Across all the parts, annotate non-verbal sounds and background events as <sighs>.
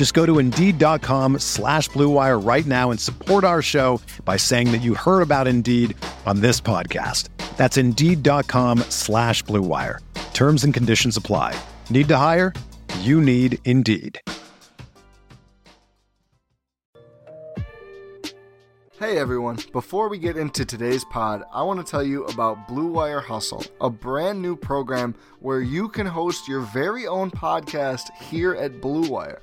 Just go to Indeed.com slash BlueWire right now and support our show by saying that you heard about Indeed on this podcast. That's Indeed.com slash BlueWire. Terms and conditions apply. Need to hire? You need Indeed. Hey everyone, before we get into today's pod, I want to tell you about Blue Wire Hustle, a brand new program where you can host your very own podcast here at Blue Wire.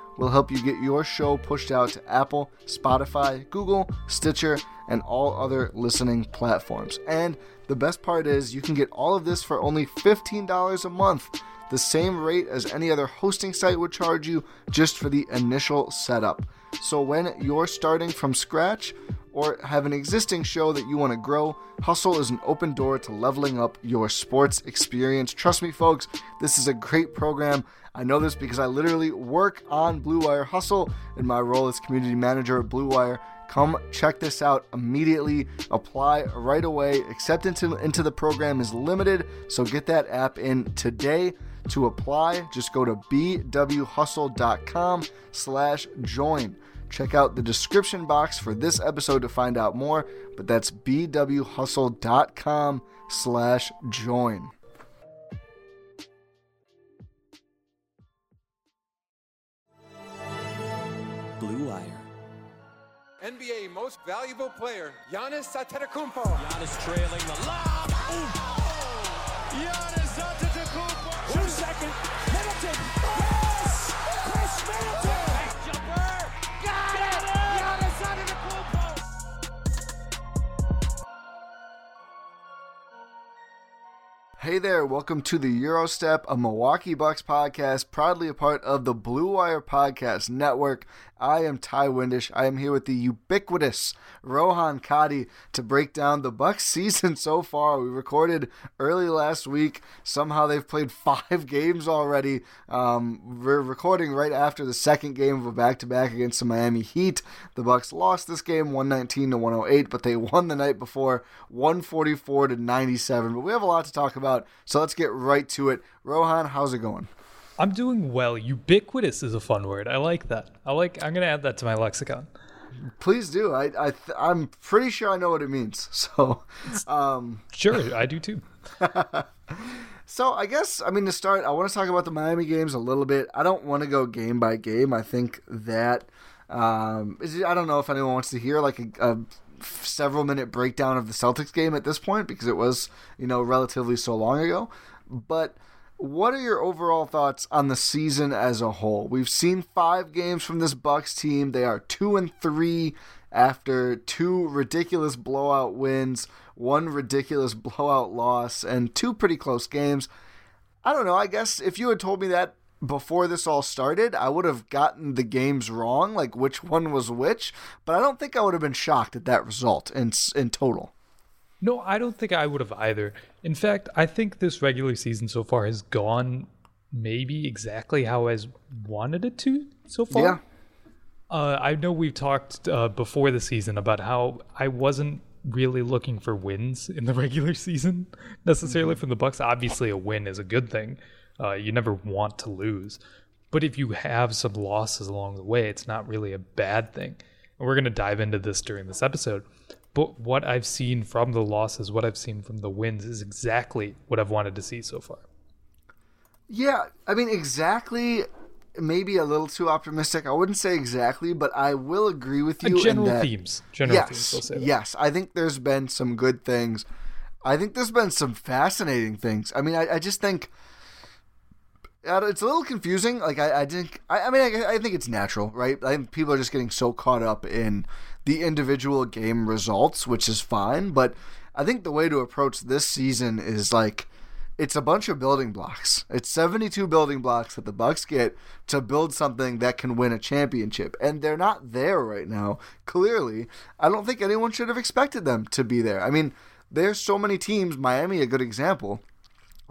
we'll help you get your show pushed out to Apple, Spotify, Google, Stitcher, and all other listening platforms. And the best part is you can get all of this for only $15 a month the same rate as any other hosting site would charge you just for the initial setup. So when you're starting from scratch or have an existing show that you want to grow, Hustle is an open door to leveling up your sports experience. Trust me, folks, this is a great program. I know this because I literally work on Blue Wire Hustle in my role as community manager at Blue Wire. Come check this out immediately. Apply right away. Acceptance into the program is limited, so get that app in today. To apply, just go to bwhustle.com slash join. Check out the description box for this episode to find out more, but that's bwhustle.com slash join. Blue Wire. NBA Most Valuable Player, Giannis Antetokounmpo. Giannis trailing the lob. Giannis Hey there, welcome to the Eurostep, a Milwaukee Bucks podcast, proudly a part of the Blue Wire Podcast Network. I am Ty Windish. I am here with the ubiquitous Rohan Kadi to break down the Bucks <laughs> season so far. We recorded early last week. Somehow they've played <laughs> five games already. Um, we're recording right after the second game of a back-to-back against the Miami Heat. The Bucks lost this game 119 to 108, but they won the night before 144 to 97. But we have a lot to talk about, so let's get right to it. Rohan, how's it going? I'm doing well. Ubiquitous is a fun word. I like that. I like. I'm gonna add that to my lexicon. Please do. I, I th- I'm pretty sure I know what it means. <laughs> So, um, Sure, I do too. <laughs> so I guess I mean to start, I want to talk about the Miami games a little bit. I don't want to go game by game. I think that um, is- I don't know if anyone wants to hear like a, a several minute breakdown of the Celtics game at this point because it was you know relatively so long ago, but. What are your overall thoughts on the season as a whole? We've seen five games from this Bucks team. They are two and three after two ridiculous blowout wins, one ridiculous <laughs> blowout loss, and two pretty close games. I don't know. I guess if you had told me that before this all started, I would have gotten the games wrong, like which one was which. But I don't think I would have been shocked at that result in in total. No, I don't think I would have either. In fact, I think this regular season so far has gone maybe exactly how I wanted it to so far. Yeah. Uh, I know we've talked uh, before the season about how I wasn't really looking for wins in the <laughs> regular season necessarily from the Bucks. Obviously, a win is a good thing. Uh, you never want to lose, But if you have some losses along the way, it's not really a bad thing. And we're going to dive into this during this episode. But what I've seen from the losses, what I've seen from the wins, is exactly what I've wanted to see so far. Yeah, I mean exactly. Maybe a little too optimistic. I wouldn't say exactly, but I will agree with you. Uh, general that- themes. General yes, themes, that. yes. I think there's been some good things. I think there's been some fascinating things. I mean, I, I just think uh, it's a little confusing. Like I, I think, I, I mean, I, I think it's natural, right? I think people are just getting so caught up in the individual game results, which is fine. But I think the way to approach this season is like it's a bunch of building blocks. It's 72 building blocks that the Bucks get to build something that can win a championship, and they're not there right now. Clearly, I don't think anyone should have expected them to be there. I mean, there's so many teams. Miami, a good example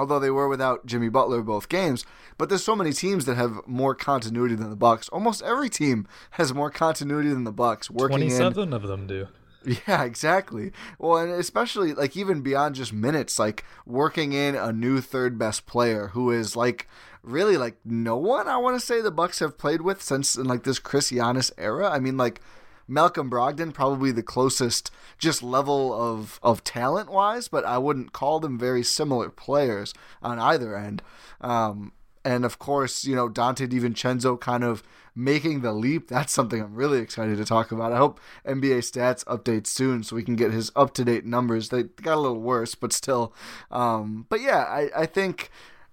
although they were without Jimmy Butler both games. But there's so many teams that have more continuity than the Bucks. Almost every team has more continuity than the Bucks. Working in, Twenty-seven of them do. <laughs> yeah, exactly. Well, and especially like even beyond just minutes, like working in a new third best player who is like really like no one I want to say the Bucks have played with since in like this Khris Giannis era. I mean, like Malcolm Brogdon probably the closest just level of of talent wise, but I wouldn't call them very similar players on either end. Um, and of course, you know Donte DiVincenzo kind of making the leap. That's something I'm really excited to talk about. I hope NBA stats updates soon so we can get his up to date numbers. They got a little worse, but still. Um, but yeah, I, I think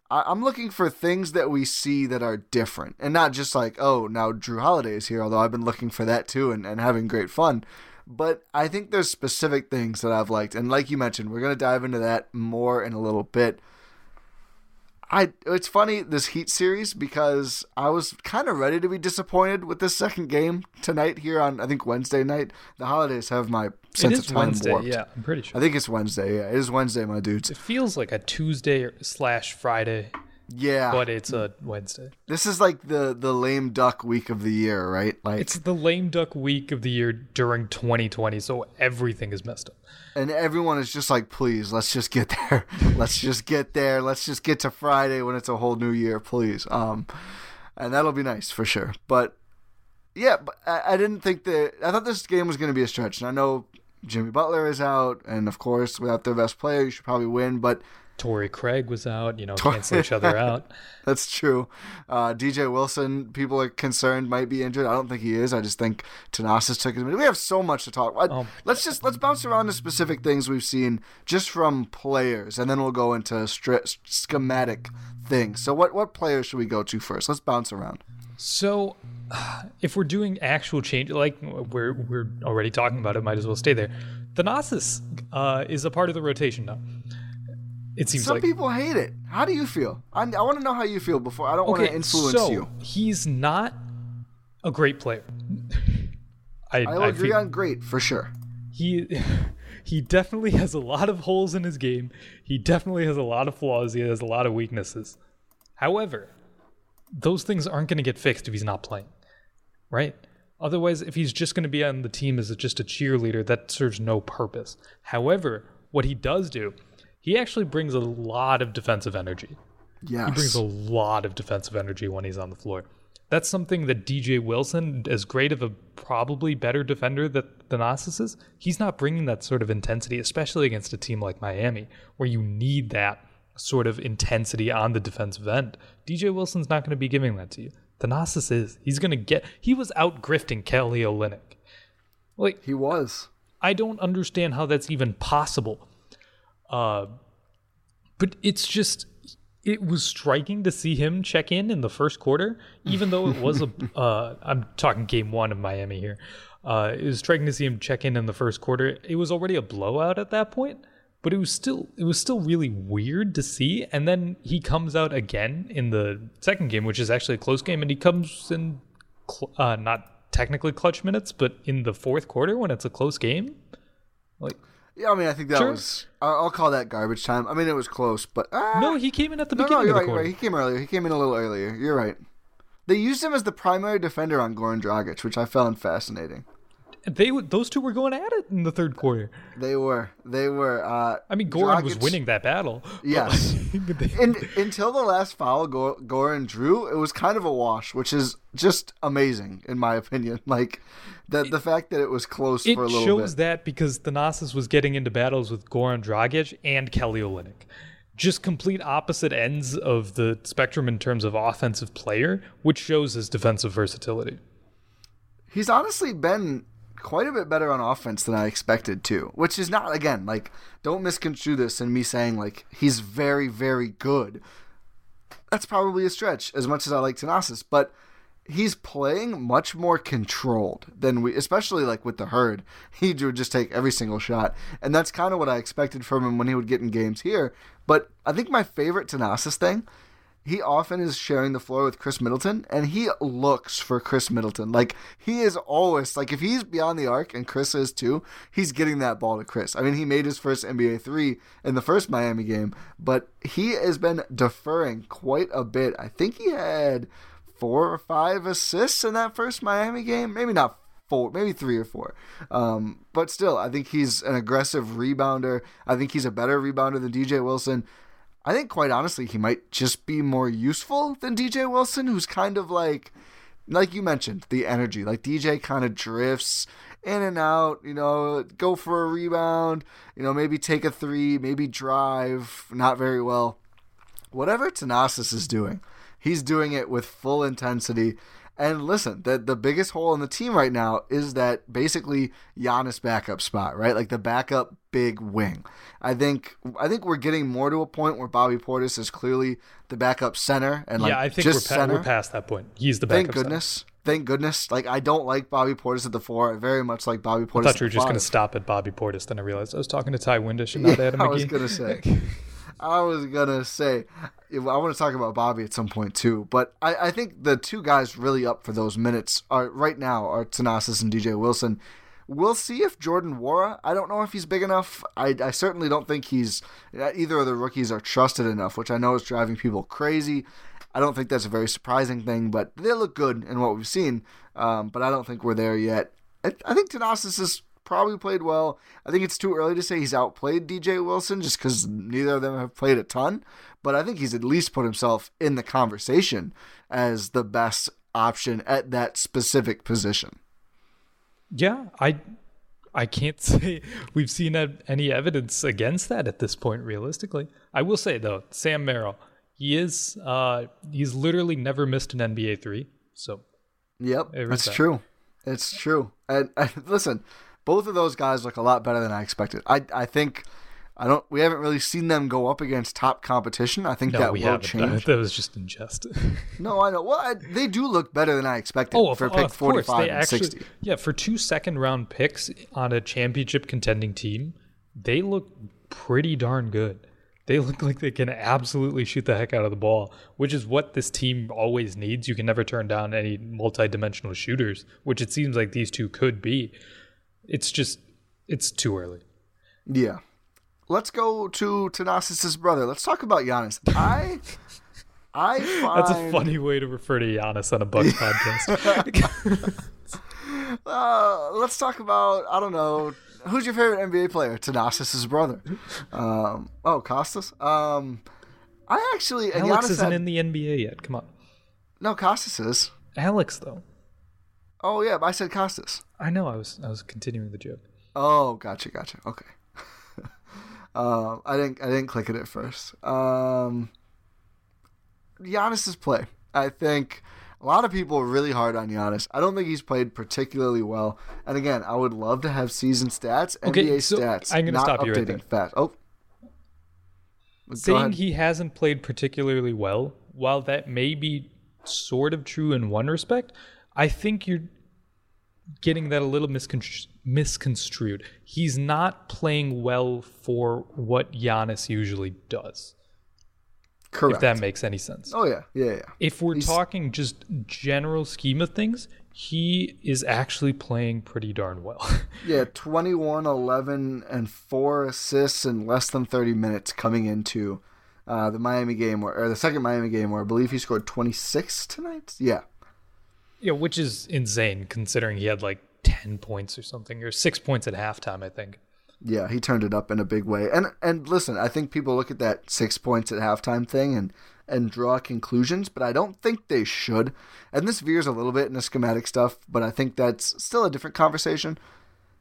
I- I'm looking for things that we see that are different and not just like, oh, now Jrue Holiday is here, although I've been looking for that too and, and having great fun. But I think there's specific things that I've liked. And like you mentioned, we're going to dive into that more in a little bit. I it's funny this Heat series because I was kind of ready to be disappointed with this second game tonight here on I think Wednesday night. The holidays have my sense of time Wednesday, warped. yeah, I'm pretty sure. I think it's Wednesday. Yeah, it is Wednesday, my dudes. It feels like a Tuesday slash Friday, Yeah, but it's a Wednesday. This is like the the lame duck week of the year, right? Like, It's the lame duck week of the year during 2020, so everything is messed up. and everyone is just like, please, let's just get there. <laughs> let's just get there. Let's just get to Friday when it's a whole new year, please. Um, and that'll be nice for sure. But yeah, but I, I didn't think that. I thought this game was going to be a stretch, and I know Jimmy Butler is out, and of course, without their best player, you should probably win. But Torrey Craig was out, you know, cancel each other out. <laughs> That's true. Uh, DJ Wilson, people are concerned might be injured. I don't think he is. I just think Thanasis took his. We have so much to talk. about. Um, let's just let's bounce around to specific things we've seen just from players, and then we'll go into stri- schematic things. So what what players should we go to first? Let's bounce around. So, <sighs> if we're doing actual change, like we're we're already talking about it, might as well stay there. Thanasis uh, is a part of the rotation now. It seems Some like people hate it. How do you feel? I, I want to know how you feel before. I don't want to influence so you. he's not a great player. <laughs> I, I I agree feel- on great for sure. he <laughs> he definitely has a lot of holes in his game. He definitely has a lot of flaws. He has a lot of weaknesses. However, those things aren't going to get fixed if he's not playing, right? Otherwise, if he's just going to be on the team as just a cheerleader, that serves no purpose. However, what he does do, he actually brings a lot of defensive energy. Yes. He brings a lot of defensive energy when he's on the floor. That's something that DJ Wilson, as great of a probably better defender that Thanasis is, he's not bringing that sort of intensity, especially against a team like Miami, where you need that sort of intensity on the defensive end. DJ Wilson's not going to be giving that to you. Thanasis is. He's going to get. He was out grifting Kelly Olynyk. Like he was. I don't understand how that's even possible. Uh, but it's just it was striking to see him check in in the first quarter, even though it was a. <laughs> Uh, I'm talking game one of Miami here. Uh, it was striking to see him check in in the first quarter. It was already a blowout at that point, but it was still it was still really weird to see. And then he comes out again in the second game, which is actually a close game, and he comes in cl- uh, not technically clutch minutes, but in the fourth quarter when it's a close game. Like Yeah, I mean, I think that Sure. was. I'll call that garbage time. I mean, it was close, but ah, no, he came in at the no, beginning no, you're of the right, you're right. He came earlier. He came in a little earlier. You're right. They used him as the primary defender on Goran Dragic, which I found fascinating. They would those two were going at it in the third quarter. They were. They were. Uh, I mean, Goran was winning that battle. <laughs> but, Yes. like, they- <laughs> And until the last foul Go- Goran drew, it was kind of a wash, which is just amazing in my opinion. <laughs> Like the the fact that it was close it for a little bit. It shows that because Thanasis was getting into battles with Goran Dragic and Kelly Olynyk. Just complete opposite ends of the spectrum in terms of offensive player, which shows his defensive versatility. He's honestly been quite a bit better on offense than I expected too, which is not again like don't misconstrue this and me saying like he's very very good. That's probably a stretch as much as I like Thanasis, but he's playing much more controlled than we especially like with the herd. <laughs> He would just take every single shot. And that's kind of what I expected from him when he would get in games here. But I think my favorite Thanasis thing he often is sharing the floor with Khris Middleton, and he looks for Khris Middleton. Like he is always like if he's beyond the arc, and Khris is too, he's getting that ball to Khris. I mean, he made his first NBA three in the first Miami game, but he has been deferring quite a bit. I think he had four or five assists in that first Miami game, maybe not four, maybe three or four. Um, but still, I think he's an aggressive rebounder. I think he's a better rebounder than DJ Wilson. I think, quite honestly, he might just be more useful than DJ Wilson, who's kind of like, like you mentioned, the energy. Like DJ kind of drifts in and out, you know, go for a rebound, you know, maybe take a three, maybe drive, not very well. Whatever Thanasis is doing, he's doing it with full intensity. And listen, the the biggest hole in the team right now is that basically Giannis backup spot, right? Like the backup big wing. I think I think we're getting more to a point where Bobby Portis is clearly the backup center and like yeah, I think we're, pa- center. we're past that point. He's the backup. Thank center. goodness. Thank goodness. Like I don't like Bobby Portis at the four. I very much like Bobby Portis. I thought you were just going to stop at Bobby Portis. Then I realized I was talking to Ty Windish and not <laughs> Adam I McGee. was gonna say. <laughs> I was gonna say. I want to talk about Bobby at some point too, but I, I think the two guys really up for those minutes are right now are Thanasis and DJ Wilson. We'll see if Jordan Nwora. I don't know if he's big enough. I, I certainly don't think he's either of the rookies are trusted enough, which I know is driving people crazy. I don't think that's a very surprising thing, but they look good in what we've seen. Um, but I don't think we're there yet. I, I think Thanasis has probably played well. I think it's too early to say he's outplayed DJ Wilson just because neither of them have played a ton. But I think he's at least put himself in the conversation as the best option at that specific position. Yeah, I I can't <laughs> say we've seen any evidence against that at this point. Realistically, I will say though, Sam Merrill, he is uh he's literally never missed an NBA three. So Yep, that's that. true. It's true. And, <laughs> and listen, both of those guys look a lot better than I expected. I I think I don't. We haven't really seen them go up against top competition. I think no, that we will haven't. change. That was just in jest. <laughs> No, I know. Well, I, they do look better than I expected oh, for of pick course, forty-five they and actually sixty. yeah for two second round picks on a championship contending team, they look pretty darn good. They look like they can absolutely shoot the heck out of the ball, which is what this team always needs. You can never turn down any multi-dimensional shooters, which it seems like these two could be. It's just it's too early. Yeah. Let's go to Thanasis's brother. Let's talk about Giannis. I I find <laughs> That's a funny way to refer to Giannis on a Bucks <laughs> podcast. <laughs> Uh, let's talk about I don't know who's your favorite NBA player? Thanasis's brother. Um, oh, Kostas. Um, I actually Alex Giannis isn't had- in the NBA yet. Come on, no Kostas is. Alex though. Oh yeah, I said Kostas. I know. I was I was continuing the joke. Oh, gotcha, gotcha. Okay. <laughs> um, I didn't I didn't click it at first. Um, Giannis's play. I think a lot of people are really hard on Giannis. I don't think he's played particularly well. And again, I would love to have season stats, Okay, NBA so stats. I'm gonna not stop you right updating there. fast. Oh. Go Saying ahead. he hasn't played particularly well, while that may be sort of true in one respect, I think you're getting that a little miscon- misconstrued. He's not playing well for what Giannis usually does. Correct. If that makes any sense. oh yeah, yeah, yeah. if we're He's- talking just general scheme of things, he is actually playing pretty darn well. <laughs> Yeah, 21, 11, and four assists in less than 30 minutes coming into uh, the Miami game, where, or the second Miami game, where I believe he scored 26 tonight. Yeah. Yeah, which is insane considering he had like 10 ten points or something, or six points at halftime, I think. Yeah, he turned it up in a big way. And and listen, I think people look at that six points at halftime thing and and draw conclusions, but I don't think they should. And this veers a little bit into schematic stuff, but I think that's still a different conversation.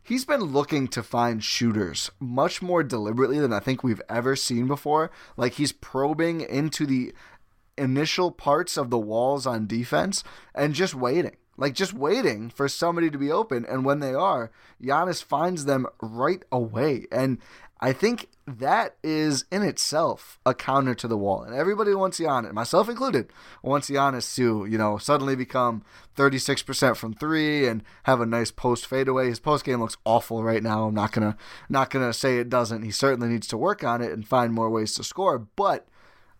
He's been looking to find shooters much more deliberately than I think we've ever seen before. Like he's probing into the initial parts of the walls on defense and just waiting. Like just waiting for somebody to be open, and when they are, Giannis finds them right away. And I think that is in itself a counter to the wall. And everybody wants Giannis, myself included, wants Giannis to, you know, suddenly become 36% from three and have a nice post fadeaway. His post game looks awful right now. I'm not gonna not gonna say it doesn't. He certainly needs to work on it and find more ways to score. But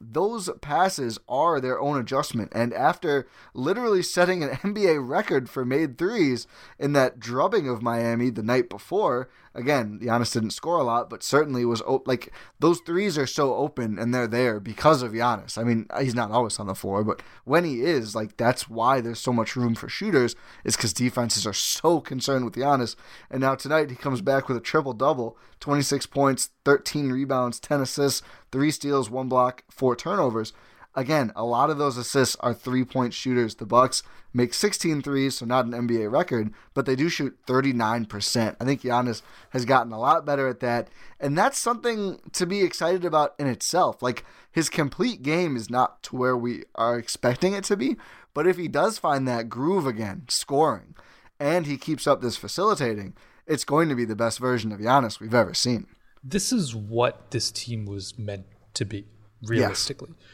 those passes are their own adjustment. And after literally setting an <laughs> NBA record for made threes in that drubbing of Miami the night before, again, Giannis didn't score a lot, but certainly was op- like those threes are so open and they're there because of Giannis. I mean, he's not always on the floor, but when he is, like that's why there's so much room for shooters is because defenses are so concerned with Giannis. And now tonight he comes back with a triple double, 26 points, 13 rebounds, 10 assists, three steals, one block, four turnovers. Again, a lot of those assists are three-point shooters. The Bucks make 16 threes, so not an NBA record, but they do shoot 39%. I think Giannis has gotten a lot better at that, and that's something to be excited about in itself. Like his complete game is not to where we are expecting it to be, but if he does find that groove again, scoring, and he keeps up this facilitating, it's going to be the best version of Giannis we've ever seen. This is what this team was meant to be, realistically. Yes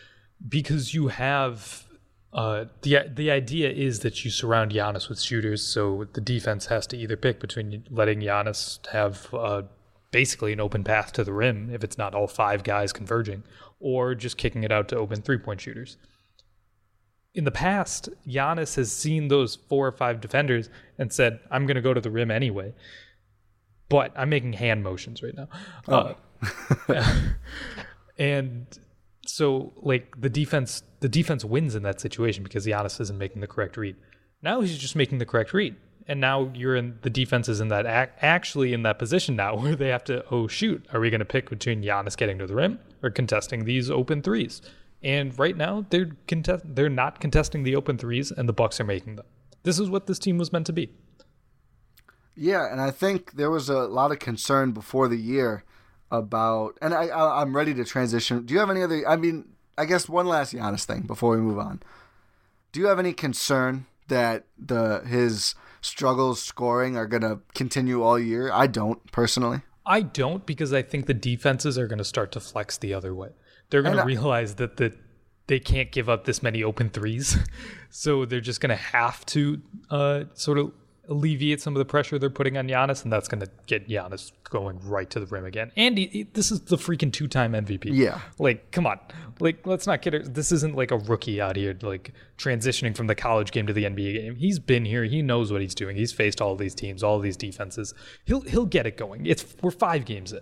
because you have uh, the the idea is that you surround Giannis with shooters, so the defense has to either pick between letting Giannis have uh, basically an open path to the rim if it's not all five guys converging, or just kicking it out to open three point shooters. In the past, Giannis has seen those four or five defenders and said, "I'm going to go to the rim anyway." But I'm making hand motions right now, oh. uh, <laughs> and so like the defense the defense wins in that situation because Giannis isn't making the correct read. Now he's just making the correct read. And now you're in the defense is in that ac- actually in that position now <laughs> where they have to oh shoot are we going to pick between Giannis getting to the rim or contesting these open threes? And right now they're contest they're not contesting the open threes and the Bucks are making them. This is what this team was meant to be. Yeah, and I think there was a lot of concern before the year about, and I, I am ready to transition. Do you have any other? I mean, I guess one last Giannis thing before we move on. Do you have any concern that the his struggles scoring are going to continue all year? I don't personally. I don't because I think the defenses are going to start to flex the other way. They're going to realize that the they can't give up this many open threes, <laughs> so they're just going to have to uh, sort of alleviate some of the pressure they're putting on Giannis, and that's going to get Giannis going right to the rim again. And he, he, this is the freaking two-time MVP. Yeah, like come on, like let's not get it. This isn't like a rookie out here like transitioning from the college game to the NBA game. He's been here. He knows what he's doing. He's faced all these teams, all these defenses. He'll he'll get it going. It's we're five games in.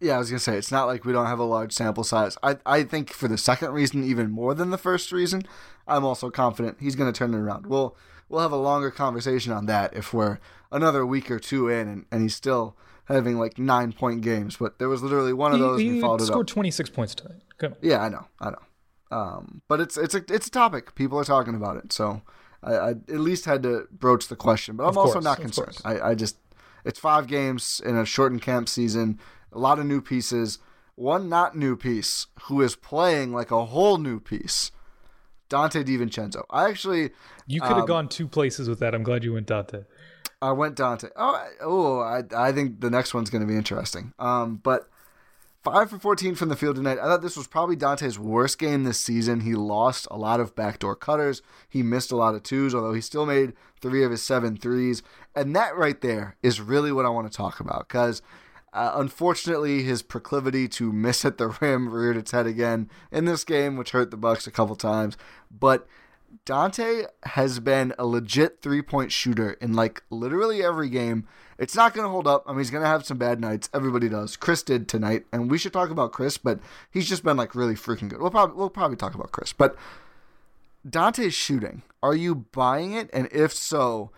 Yeah, I was gonna say it's not like we don't have a large sample size. I I think for the second reason, even more than the first reason, I'm also confident he's gonna turn it around. Well we'll have a longer conversation on that if we're another week or two in and, and he's still having like nine point games. But there was literally one of those. He, he followed scored twenty six points tonight. Yeah, I know, I know. Um, but it's it's a it's a topic. People are talking about it, so I, I at least had to broach the question. But I'm course, also not concerned. I, I just it's five games in a shortened camp season. A lot of new pieces. One not new piece who is playing like a whole new piece Donte DiVincenzo. I actually you could have um, gone two places with that. I'm glad you went Donte. I went Donte. Oh, oh, I, I think the next one's going to be interesting. Um, but five for 14 from the field tonight. I thought this was probably Donte's worst game this season. He lost a lot of backdoor cutters. He missed a lot of twos, although he still made three of his seven threes. And that right there is really what I want to talk about because uh, unfortunately, his proclivity to miss at the <laughs> rim reared its head again in this game, which hurt the Bucks a couple times. But Donte has been a legit three point shooter in like literally every game. It's not going to hold up. I mean, he's going to have some bad nights. Everybody does. Khris did tonight, and we should talk about Khris, but he's just been like really freaking good. We'll probably we'll probably talk about Khris, but Donte's shooting. Are you buying it? And if so,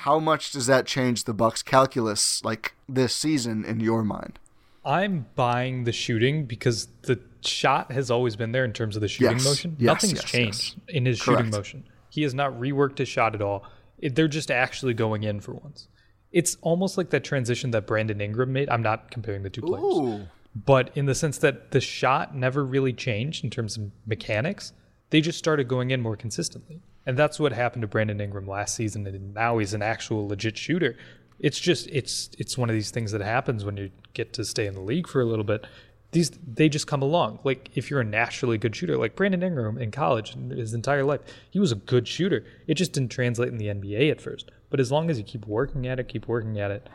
how much does that change the Bucks calculus like this season in your mind? I'm buying the shooting because the shot has always been there in terms of the shooting Yes. motion. Yes, Nothing's yes, changed in his shooting motion. He has not reworked his shot at all. It, they're just actually going in for once. It's almost like that transition that Brandon Ingram made. I'm not comparing the two players, Ooh. but in the sense that the shot never really changed in terms of mechanics. They just started going in more consistently. And that's what happened to Brandon Ingram last season and now he's an actual legit shooter. It's just it's it's one of these things that happens when you get to stay in the league for a little bit. These they just come along. Like if you're a naturally good shooter, like Brandon Ingram in college his entire life, he was a good shooter. It just didn't translate in the NBA at first. But as long as you keep working at it, keep working at it,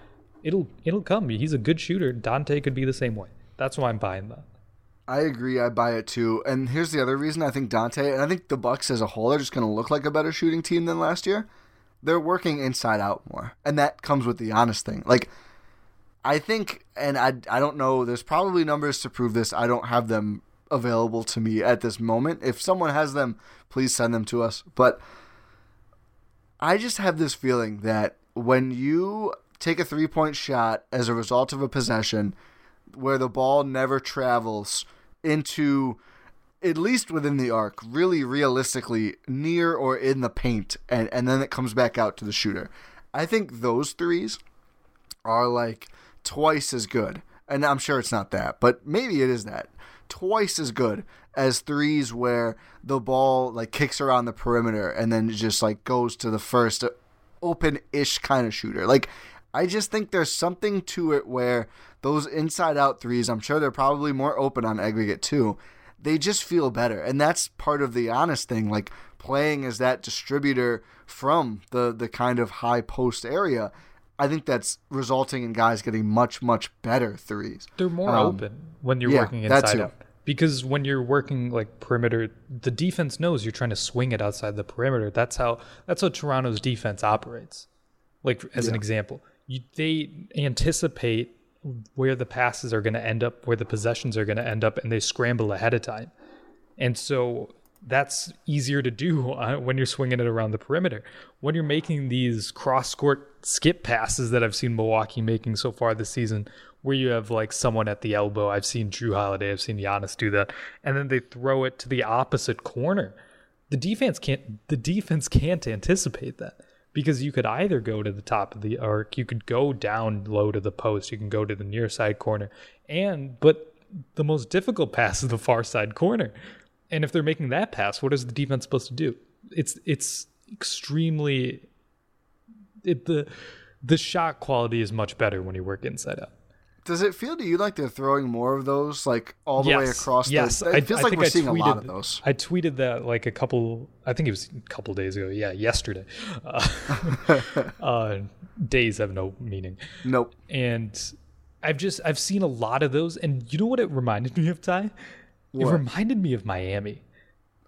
it'll it'll come. He's a good shooter. Donte could be the same way. That's why I'm buying that. I agree. I buy it too. And here's the other reason I think Donte and I think the Bucks as a whole are just going to look like a better shooting team than last year. They're working inside out more, and that comes with the honest thing. Like, I think, and I I don't know. There's probably numbers to prove this. I don't have them available to me at this moment. If someone has them, please send them to us. But I just have this feeling that when you take a three point shot as a result of a possession where the ball never travels into at least within the arc, really realistically near or in the paint, and, and then it comes back out to the shooter. I think those threes are like twice as good. And I'm sure it's not that, but maybe it is that. Twice as good as threes where the ball like kicks around the perimeter and then just like goes to the first open ish kind of shooter. Like, I just think there's something to it where those inside out threes, I'm sure they're probably more open on aggregate too. They just feel better. And that's part of the honest thing. Like, playing as that distributor from the, the kind of high post area. I think that's resulting in guys getting much, much better threes. They're more Um, open when you're yeah, working inside out. Because when you're working like perimeter, the defense knows you're trying to swing it outside the perimeter. That's how that's how Toronto's defense operates. Like as an example, you, they anticipate where the passes are going to end up, where the possessions are going to end up, and they scramble ahead of time. And so that's easier to do <laughs> when you're swinging it around the perimeter. When you're making these cross court skip passes that I've seen Milwaukee making so far this season, where you have like someone at the elbow. I've seen Jrue Holiday, I've seen Giannis do that, and then they throw it to the opposite corner. The defense can't. The defense can't anticipate that because you could either go to the top of the arc, you could go down low to the post, you can go to the near side corner, and but the most difficult <laughs> pass is the far side corner. And if they're making that pass, what is the defense supposed to do? It's it's extremely it, the the shot quality is much better when you work inside out. Does it feel to you like they're throwing more of those, like all the way across? Yes, the, it I- feels I like think we're I seeing a lot tweeted- of those. I tweeted that like a couple. I think it was a couple days ago. Yeah, yesterday. <laughs> Uh, uh, days have no meaning, Nope. and I've just I've seen a lot of those. And you know what it reminded <laughs> me of, Ty? It reminded me of Miami.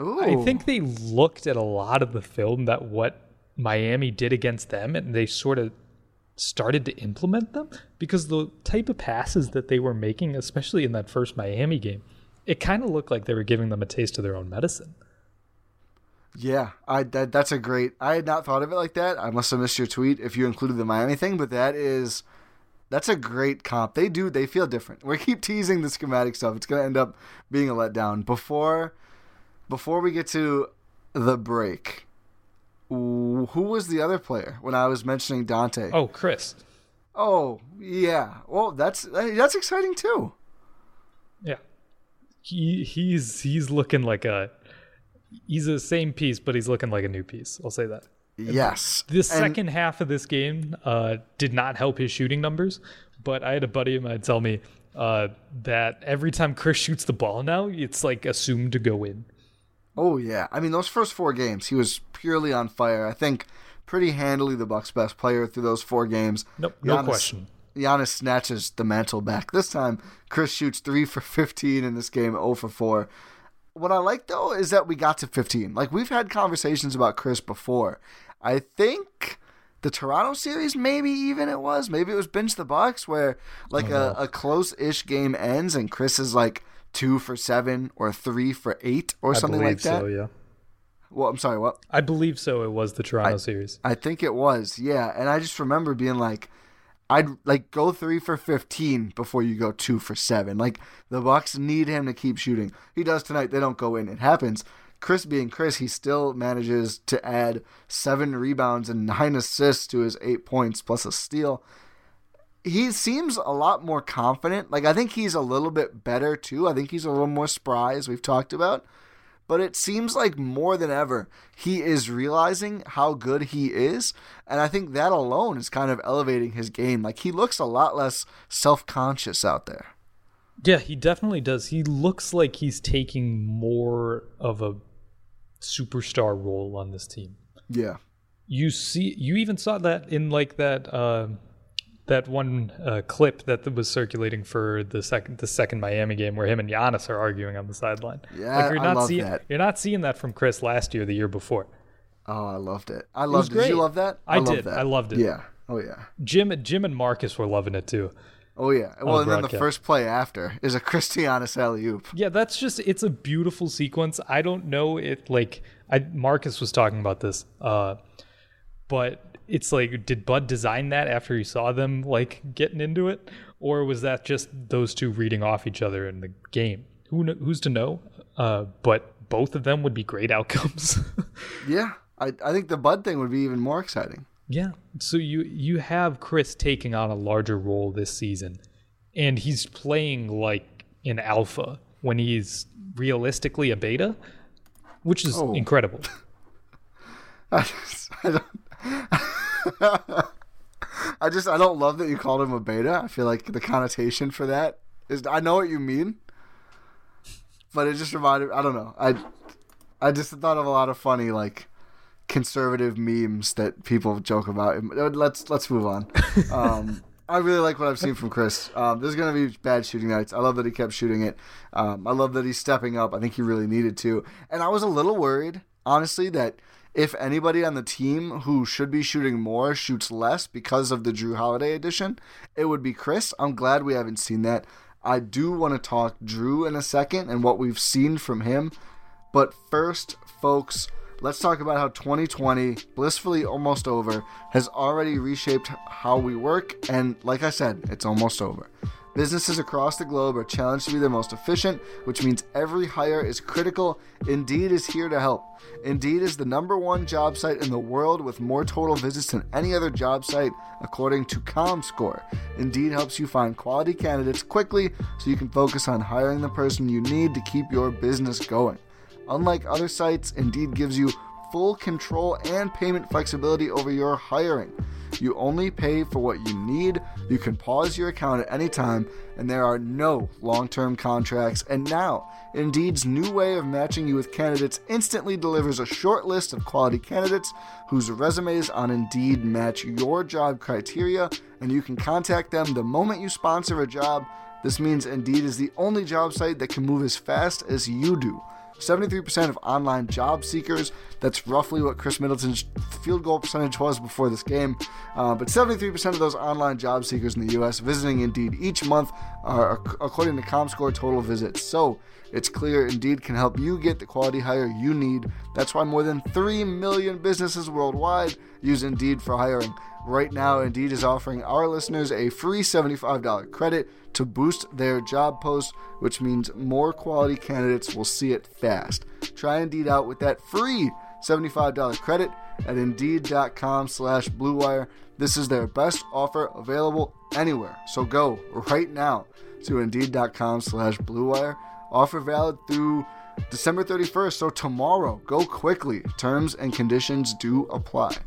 Ooh. I think they looked at a lot of the film that what Miami did against them, and they sort of started to implement them because the type of passes that they were making, especially in that first Miami game, it kind of looked like they were giving them a taste of their own medicine. Yeah, I that, that's a great. I had not thought of it like that. I must have missed your tweet if you included the Miami thing, but that is that's a great comp. They do. They feel different. We keep teasing the schematic stuff. It's gonna end up being a letdown. Before before we get to the break, who was the other player when I was mentioning Donte? Oh, Khris. Oh, yeah. Well, that's that's exciting too. Yeah. He he's he's looking like a he's the same piece, but he's looking like a new piece. I'll say that. Yes. The second half of this game uh, did not help his shooting numbers, but I had a buddy of mine tell me uh, that every time Khris shoots the ball now, it's like assumed to go in. Oh yeah, I mean those first four games, he was purely on fire. I think pretty handily the Bucks' best player through those four games. Nope, no question. Giannis snatches the mantle back. This time, Khris shoots three for fifteen in this game, zero for four. What I like though is that we got to fifteen. Like we've had conversations about Khris before. I think the Toronto series, maybe even it was, maybe it was bench the Bucks where like a, a close-ish game ends and Khris is like two for seven or three for eight or something like that. So, yeah. Well, I'm sorry. What? I believe so. It was the Toronto series. I think it was. Yeah, and I just remember being like, I'd like go three for fifteen before you go two for seven. Like the Bucks need him to keep shooting. He does tonight. They don't go in. It happens. Khris being Khris, he still manages to add seven rebounds and nine assists to his eight points plus a steal. He seems a lot more confident. Like I think he's a little bit better too. I think he's a little more spry as we've talked about. But it seems like more than ever he is realizing how good he is, and I think that alone is kind of elevating his game. Like he looks a lot less self-conscious out there. Yeah, he definitely does. He looks like he's taking more of a superstar role on this team. Yeah. You see, you even saw that in like that uh, that one uh, clip that was circulating for the second the second Miami game where him and Giannis are arguing on the sideline. Yeah, like you're I not love seeing that. you're not seeing that from Khris last year, the year before. Oh, I loved it. I loved it. Did you love that? I loved did. That. I loved it. Yeah. Oh yeah. Jim Jim and Marques were loving it too. Oh yeah. Well, and then the first play after is a <laughs> Christianis alley oop. Yeah, that's just it's a beautiful sequence. I don't know it like I Marques was talking about this. Uh but it's like did Bud design that after he saw them like getting into it or was that just those two reading off each other in the game? Who kn- who's to know? Uh but both of them would be great <laughs> outcomes. Yeah. I I think the Bud thing would be even more exciting. Yeah. So you you have Chris taking on a larger role this season, and he's playing like an alpha when he's realistically a beta, which is Oh. incredible. <laughs> I just, I don't. <laughs> I just I don't love that you called him a beta. I feel like the connotation for that is I know what you mean, but it just reminded I don't know I I just thought of a lot of funny like conservative memes that people joke about. Let's let's move on. <laughs> Um, I really like what I've seen from Khris. Um, there's going to be bad shooting nights. I love that he kept shooting it. Um, I love that he's stepping up. I think he really needed to. And I was a little worried, honestly, that if anybody on the team who should be shooting more shoots less because of the Jrue Holiday edition, it would be Khris. I'm glad we haven't seen that. I do want to talk Jrue in a second and what we've seen from him. But first, folks, let's talk about how 2020, blissfully almost over, has already reshaped how we work. And like I said, it's almost over. Businesses across the globe are challenged to be the most efficient, which means every hire is critical. Indeed is here to help. Indeed is the number one job site in the world with more total visits than any other job site, according to ComScore. Indeed helps you find quality candidates quickly so you can focus on hiring the person you need to keep your business going. Unlike other sites, Indeed gives you full control and payment flexibility over your hiring. You only pay for what you need, you can pause your account at any time, and there are no long term contracts. And now, Indeed's new way of matching you with candidates instantly delivers a short list of quality candidates whose resumes on Indeed match your job criteria, and you can contact them the moment you sponsor a job. This means Indeed is the only job site that can move as fast as you do. 73% of online job seekers. That's roughly what Khris Middleton's field goal percentage was before this game. Uh, but 73% of those online job seekers in the U.S. visiting Indeed each month are, according to ComScore, total visits. So it's clear Indeed can help you get the quality hire you need. That's why more than 3 million businesses worldwide use Indeed for hiring. Right now, Indeed is offering our listeners a free $75 credit to boost their job posts, which means more quality candidates will see it fast. Try Indeed out with that free $75 credit at Indeed.com slash BlueWire. This is their best offer available anywhere. So go right now to Indeed.com slash BlueWire. Offer valid through December 31st, so tomorrow. Go quickly. Terms and conditions do apply.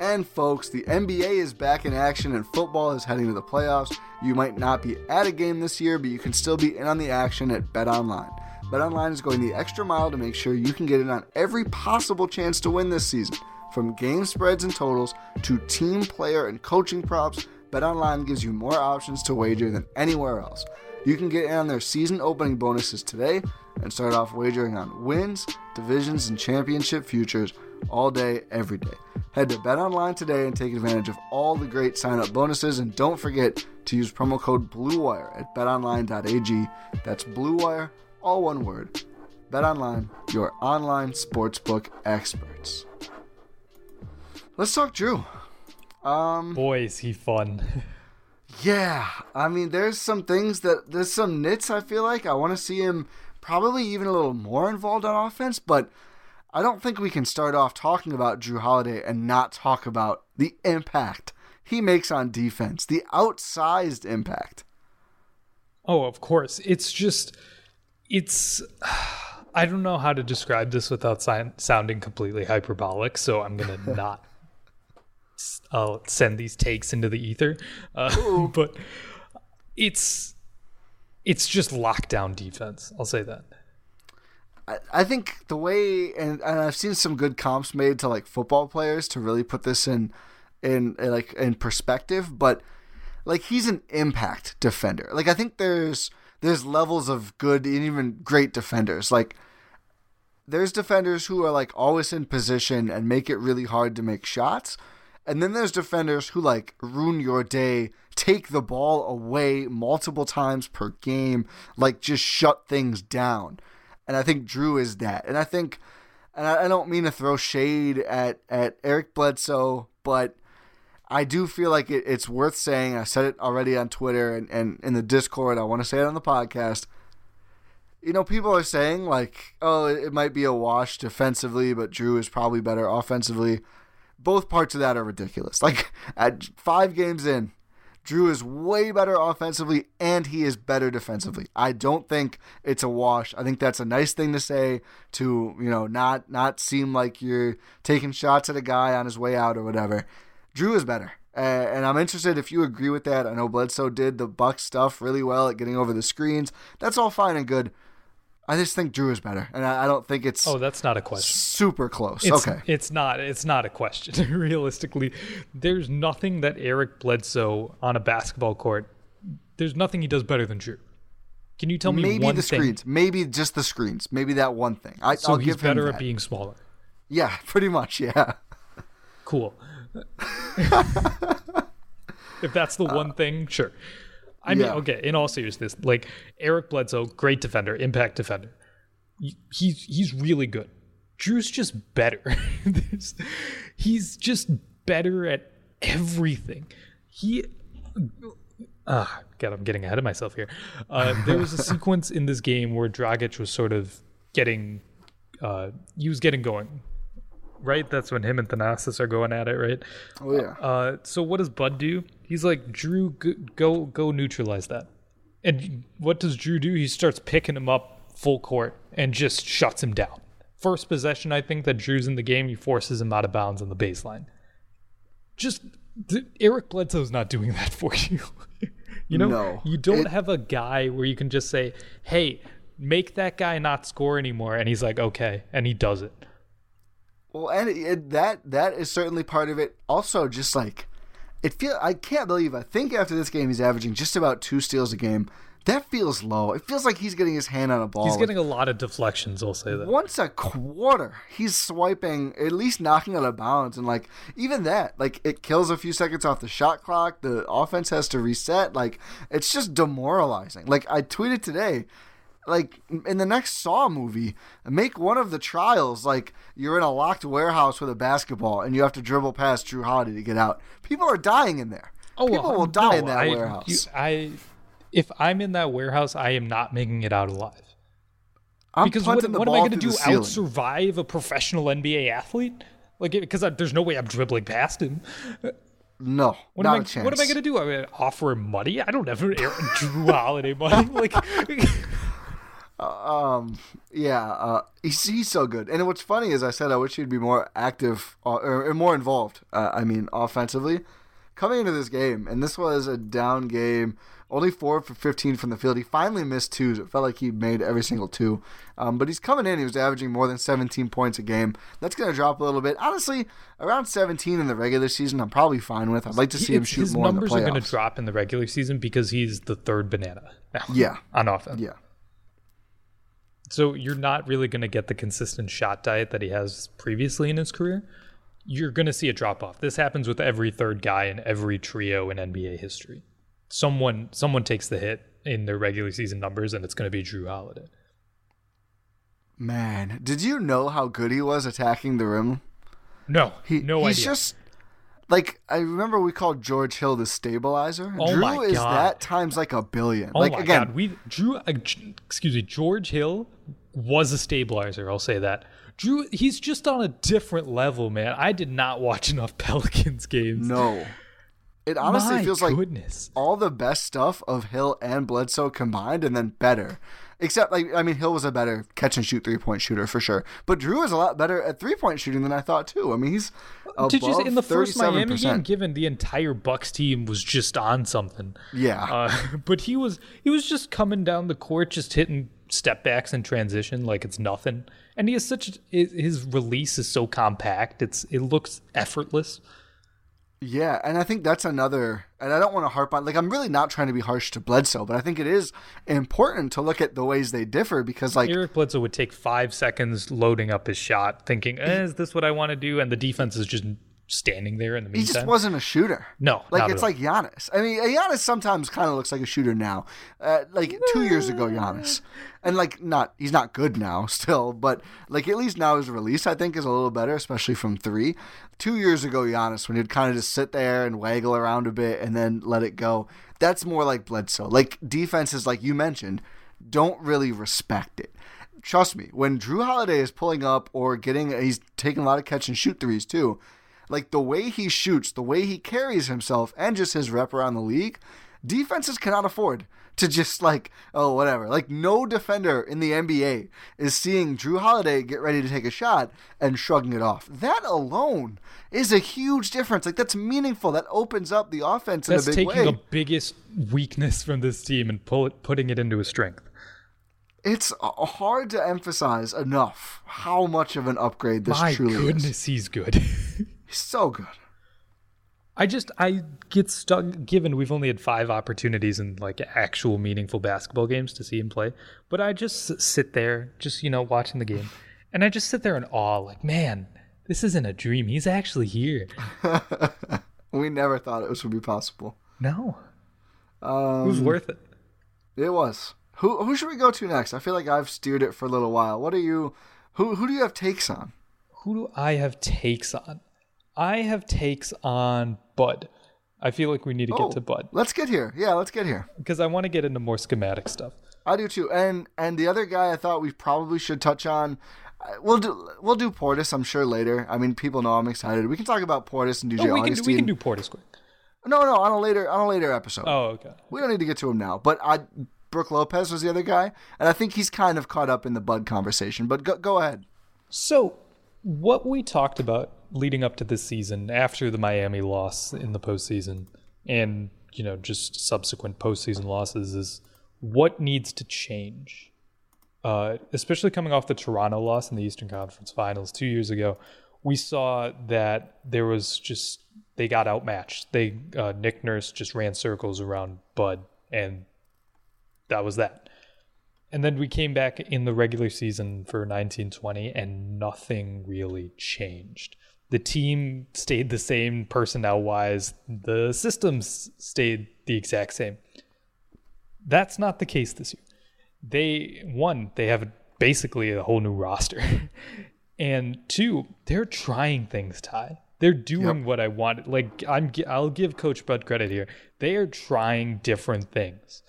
And folks, the NBA is back in action and football is heading to the playoffs. You might not be at a game this year, but you can still be in on the action at BetOnline. BetOnline is going the extra mile to make sure you can get in on every possible chance to win this season. From game spreads and totals to team player and coaching props, BetOnline gives you more options to wager than anywhere else. You can get in on their season opening bonuses today and start off wagering on wins, divisions, and championship futures all day, every day. Head to BetOnline today and take advantage of all the great sign-up bonuses, and don't forget to use promo code BLUEWIRE at betonline.ag. That's BLUEWIRE, all one word. BetOnline, your online sportsbook experts. Let's talk Jrue. Um, Boy, is he fun. <laughs> yeah, I mean, there's some things that there's some nits. I feel like I want to see him probably even a little more involved on offense, but I don't think we can start off talking about Jrue Holiday and not talk about the impact he makes on defense, the outsized impact. Oh, of course. It's just, it's. <sighs> I don't know how to describe this without si- sounding completely hyperbolic, so I'm gonna <laughs> not. I'll send these takes into the ether, uh, <laughs> but it's it's just lockdown defense. I'll say that. I, think the way, and, and I've seen some good comps made to like football players to really put this in, in like in perspective. But like he's an impact defender. Like I think there's there's levels of good and even great defenders. Like there's defenders who are like always in position and make it really hard to make shots. And then there's defenders who like ruin your day, take the ball away multiple times per game, like just shut things down. And I think Jrue is that. And I think, and I, I don't mean to throw shade at, at Eric Bledsoe, but I do feel like it, it's worth saying. I said it already on Twitter and, and in the Discord. I want to say it on the podcast. You know, people are saying, like, oh, it might be a wash defensively, but Jrue is probably better offensively. Both parts of that are ridiculous. Like, at five games in, Jrue is way better offensively and he is better defensively. I don't think it's a wash. I think that's a nice thing to say to, you know, not not seem like you're taking shots at a guy on his way out or whatever. Jrue is better. Uh, and I'm interested if you agree with that. I know Bledsoe did the Buck stuff really well at getting over the screens. That's all fine and good. I just think Jrue is better, and I, I don't think it's Oh, that's not a question. super close. It's, okay, It's not. It's not a question. <laughs> Realistically, there's nothing that Eric Bledsoe on a basketball court. There's nothing he does better than Jrue. Can you tell me maybe the thing? screens, maybe just the screens, maybe that one thing. I, So I'll he's give him better that. at being smaller. Yeah, <laughs> pretty much. Yeah. Cool. <laughs> if that's the uh, one thing, sure. I mean, yeah. okay. In all seriousness, like Eric Bledsoe, great defender, impact defender. He's he's really good. Jrue's just better. <laughs> He's just better at everything. He. Ah, God, I'm getting ahead of myself here. Uh, there was a <laughs> sequence in this game where Dragic was sort of getting, uh, he was getting going, right? That's when him and Thanasis are going at it, right? Oh yeah. Uh, so what does Bud do? He's like, Jrue, go go neutralize that. And what does Jrue do? He starts picking him up full court and just shuts him down. First possession, I think that Jrue's in the game. He forces him out of bounds on the baseline. Just Eric Bledsoe's not doing that <laughs> for you. <laughs> you know, No. you don't It- have a guy where you can just say, "Hey, make that guy not score anymore," and he's like, "Okay," and he does it. Well, and it, it, that that is certainly part of it. Also, just like it feel, I can't believe. I think after this game, he's averaging just about two steals a game. That feels low. It feels like he's getting his hand on a ball. He's getting a lot of deflections. I'll say that. once a quarter. He's swiping, at least knocking out of bounds, and like even that, like it kills a few seconds off the shot clock. The offense has to reset. Like it's just demoralizing. Like I tweeted today. Like in the next Saw movie, make one of the trials like you're in a locked warehouse with a basketball and you have to dribble past Jrue Holiday to get out. People are dying in there. Oh, People well, will die no, in that I, warehouse. you- I, if I'm in that warehouse, I am not making it out alive. I'm Because what, what am I going to do? Out survive a professional NBA athlete? Like, because there's no way I'm dribbling past him. No, What not am a I? chance. What am I going to do? I'm going to offer him money? I don't ever <laughs> Jrue Holiday money. Like, <laughs> Um, yeah, uh, he's, he's so good. And what's funny is I said I wish he'd be more active uh, or, or more involved. Uh, I mean, offensively, coming into this game, and this was a down game. Only four for 15 from the field. He finally missed twos. It felt like he made every single two. Um, but he's coming in. He was averaging more than 17 points a game. That's going to drop a little bit. Honestly, around 17 in the regular season, I'm probably fine with. I'd like to see him shoot his more in the numbers playoffs. are going to drop in the regular season because he's the third banana now. Yeah. <laughs> on offense. Yeah. So you're not really going to get the consistent shot diet that he has previously in his career. You're going to see a drop off. This happens with every third guy in every trio in NBA history. Someone someone takes the hit in their regular season numbers, and it's going to be Jrue Holiday. Man, did you know how good he was attacking the rim? No, He, no he's idea. just like I remember we called George Hill the stabilizer. Oh Jrue is that times like a billion. oh like my again, god, we Jrue. Uh, excuse me, George Hill was a stabilizer. I'll say that. Jrue, he's just on a different level, man. I did not watch enough <laughs> Pelicans games. no. It honestly My feels like goodness. all the best stuff of Hill and Bledsoe combined and then better. Except like I mean Hill was a better catch and shoot three point shooter for sure. But Jrue is a lot better at three point shooting than I thought too. I mean he's Did you say in the first Miami 37%. game, given the entire Bucks team was just on something? Yeah. Uh, <laughs> but he was he was just coming down the court, just hitting step backs and transition like it's nothing. And he is such his his release is so compact. It's it looks effortless. Yeah, and I think that's another, and I don't want to harp on, like, I'm really not trying to be harsh to Bledsoe, but I think it is important to look at the ways they differ because, like, Eric Bledsoe would take five seconds loading up his shot, thinking, eh, "Is this what I want to do?" And the defense is just standing there in the he just wasn't a shooter. No, Like, it's like Giannis. I mean, Giannis sometimes kind of looks like a shooter now. Uh, like, two years ago, Giannis. And, like, not, he's not good now <laughs> still, but, like, at least now his release, I think, is a little better, especially from three. Two years ago, Giannis, when he'd kind of just sit there and waggle around a bit and then let it go, that's more like Bledsoe. Like, defenses, like you mentioned, don't really respect it. Trust me, when Jrue Holiday is pulling up or getting, he's taking a lot of catch and shoot threes too. Like the way he shoots, the way he carries himself, and just his rep around the league, defenses cannot afford to just like, oh, whatever. Like, no defender in the NBA is seeing Jrue Holiday get ready to take a shot and shrugging it off. That alone is a huge difference. Like, that's meaningful. That opens up the offense That's in a big way. That's taking a biggest weakness from this team and pull it, putting it into a strength. It's hard to emphasize enough how much of an upgrade this My truly goodness, is. Goodness, he's good. <laughs> He's so good. I just I get stuck given we've only had five opportunities in like actual meaningful basketball games to see him play, but I just sit there just you know watching the game and I just sit there in awe like man, this isn't a dream. He's actually here. <laughs> We never thought it was would be possible. No. Um, It was worth it. It was. Who who should we go to next? I feel like I've steered it for a little while. What are you? Who who do you have takes on? Who do I have takes on? I have takes on Bud. I feel like we need to Oh, get to Bud Let's get here. Yeah, let's get here. because I want to get into more schematic stuff. I do too. And and the other guy I thought we probably should touch on. uh, We'll do we'll do Portis. I'm sure later. I mean, people know I'm excited. We can talk about Portis and DJ Oh, we can we can do Portis quick. no no on a later on a later episode. Oh, okay. We don't need to get to him now. But I Brook Lopez was the other guy, and I think he's kind of caught up in the Bud conversation. But go go ahead. So, what we talked about leading up to this season, after the Miami loss in the postseason, and you know just subsequent postseason losses, is what needs to change. Uh, especially coming off the Toronto loss in the Eastern Conference Finals two years ago, we saw that there was just they got outmatched. They uh, Nick Nurse just ran circles around Bud, and that was that. And then we came back in the regular season for 1920 and nothing really changed. The team stayed the same personnel wise, the systems stayed the exact same. That's not the case this year. They, one, they have basically a whole new roster. <laughs> and two, they're trying things, Ty. They're doing what I want. Like I'm, I'll give Coach Bud credit here. They are trying different things.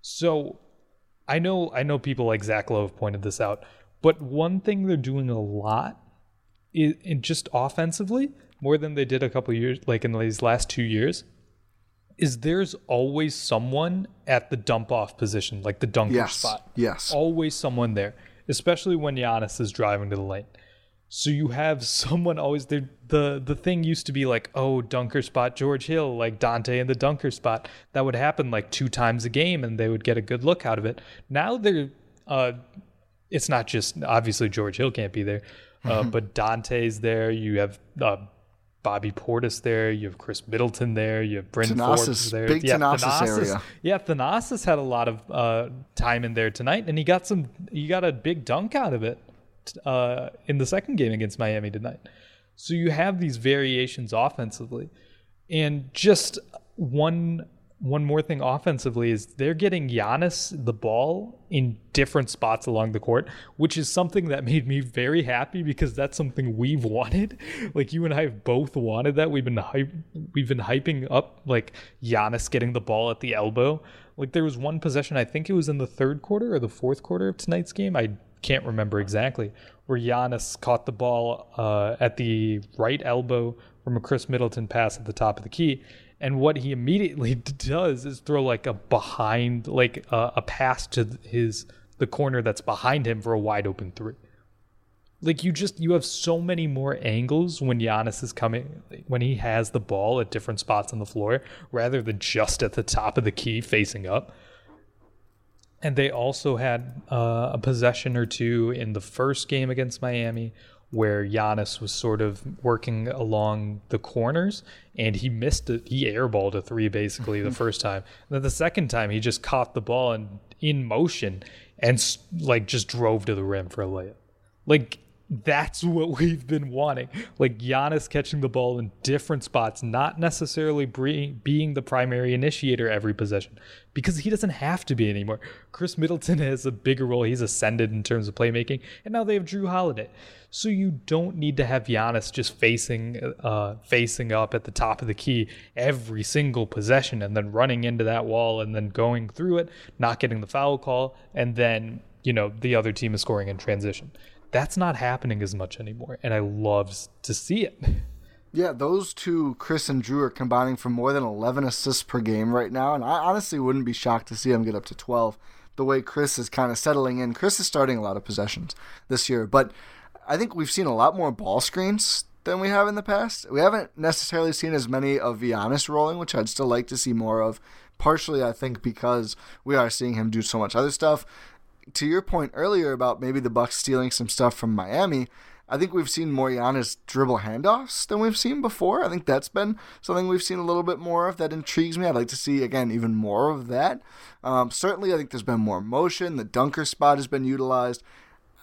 So I know I know people like Zach Lowe have pointed this out, but one thing they're doing a lot in just offensively, more than they did a couple years like in these last two years, is there's always someone at the dump off position, like the dunker Yes. spot. Yes. Always someone there. Especially when Giannis is driving to the lane. So you have <laughs> someone always there. The the thing used to be like, oh, dunker spot George Hill, like Donte in the dunker spot. That would happen like two times a game, and they would get a good look out of it. Now they're, uh, it's not just obviously George Hill can't be there, uh, <laughs> but Donte's there. You have uh, Bobby Portis there. You have Khris Middleton there. You have Bryn Thanasis, Forbes there. big Thanasis area. Yeah, Thanasis had a lot of uh, time in there tonight, and he got some. He got a big dunk out of it uh, in the second game against Miami tonight. So you have these variations offensively, and just one one more thing offensively is they're getting Giannis the ball in different spots along the court, which is something that made me very happy because that's something we've wanted. <laughs> Like you and I have both wanted that. We've been hype, we've been hyping up like Giannis getting the ball at the elbow. Like there was one possession, I think it was in the third quarter or the fourth quarter of tonight's game. I can't remember exactly where Giannis caught the ball uh, at the right elbow from a Khris Middleton pass at the top of the key and what he immediately <laughs> does is throw like a behind like uh, a pass to his the corner that's behind him for a wide open three. Like you just you have so many more angles when Giannis is coming when he has the ball at different spots on the floor rather than just at the top of the key facing up. And they also had uh, a possession or two in the first game against Miami where Giannis was sort of working along the corners and he missed it. He airballed a three basically the <laughs> first time. And then the second time he just caught the ball and in motion and like just drove to the rim for a layup. Like that's what we've been wanting. Like Giannis catching the ball in different spots, not necessarily being the primary initiator every possession, because he doesn't have to be anymore. Khris Middleton <laughs> has a bigger role. He's ascended in terms of playmaking, and now they have Jrue Holiday. So you don't need to have Giannis just facing uh, facing up at the top of the key every single possession and then running into that wall and then going through it, not getting the foul call, and then you know the other team is scoring in transition. That's not happening as much anymore, and I love to see it. <laughs> Yeah, those two, Khris and Jrue, are combining for more than 11 assists per game right now, and I honestly wouldn't be shocked to see them get up to 12. The way Khris is kind of settling in, Khris is starting a lot of possessions this year, but I think we've seen a lot more ball screens than we have in the past. We haven't necessarily seen as many of Giannis rolling, which I'd still like to see more of. Partially, I think, because we are seeing him do so much other stuff to your point earlier about maybe the Bucks stealing some stuff from Miami, I think we've seen more Giannis dribble handoffs than we've seen before. I think that's been something we've seen a little bit more of that intrigues me. I'd like to see again even more of that. Um, certainly, I think there's been more motion. The dunker spot has been utilized.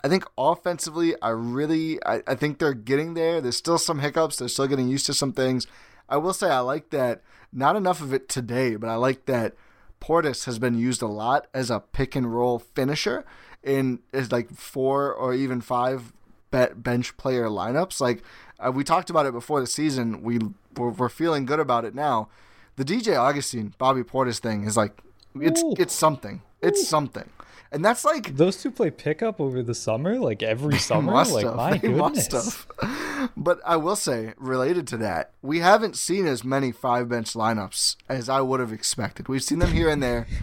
I think offensively, I really, I, I think they're getting there. There's still some hiccups. They're still getting used to some things. I will say I like that. Not enough of it today, but I like that Portis has been used a lot as a pick and roll finisher in is like four or even five bench player lineups. Like uh, we talked about it before the season, we we're, we're, feeling good about it now. The DJ Augustin Bobby Portis thing is like it's Ooh. it's something. It's Ooh. something. And that's like those two play pickup over the summer, like every <laughs> summer. like have. my they goodness. <laughs> But I will say, related to that, we haven't seen as many five bench lineups as I would have expected. We've seen them here and there. <laughs>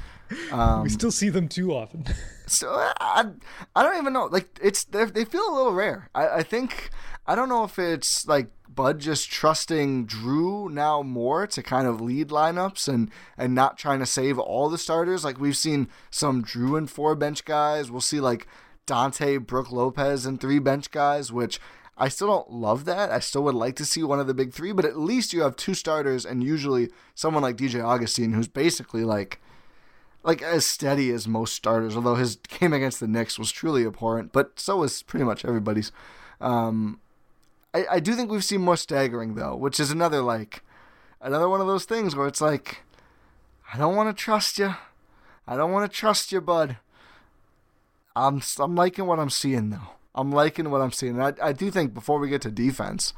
Um, we still see them too often. so I, I don't even know. Like it's they feel a little rare. I, I think I don't know if it's like Bud just trusting Jrue now more to kind of lead lineups and and not trying to save all the starters. Like we've seen some Jrue and four bench guys. We'll see like Donte, Brook Lopez, and three bench guys, which I still don't love that. I still would like to see one of the big three, but at least you have two starters and usually someone like DJ Augustin, who's basically like like as steady as most starters. Although his game against the Knicks was truly abhorrent, but so was pretty much everybody's. Um, I, I do think we've seen more staggering though, which is another like another one of those things where it's like I don't want to trust you. I don't want to trust you, bud. I'm I'm liking what I'm seeing though. I'm liking what I'm seeing. I I do think before we get to defense,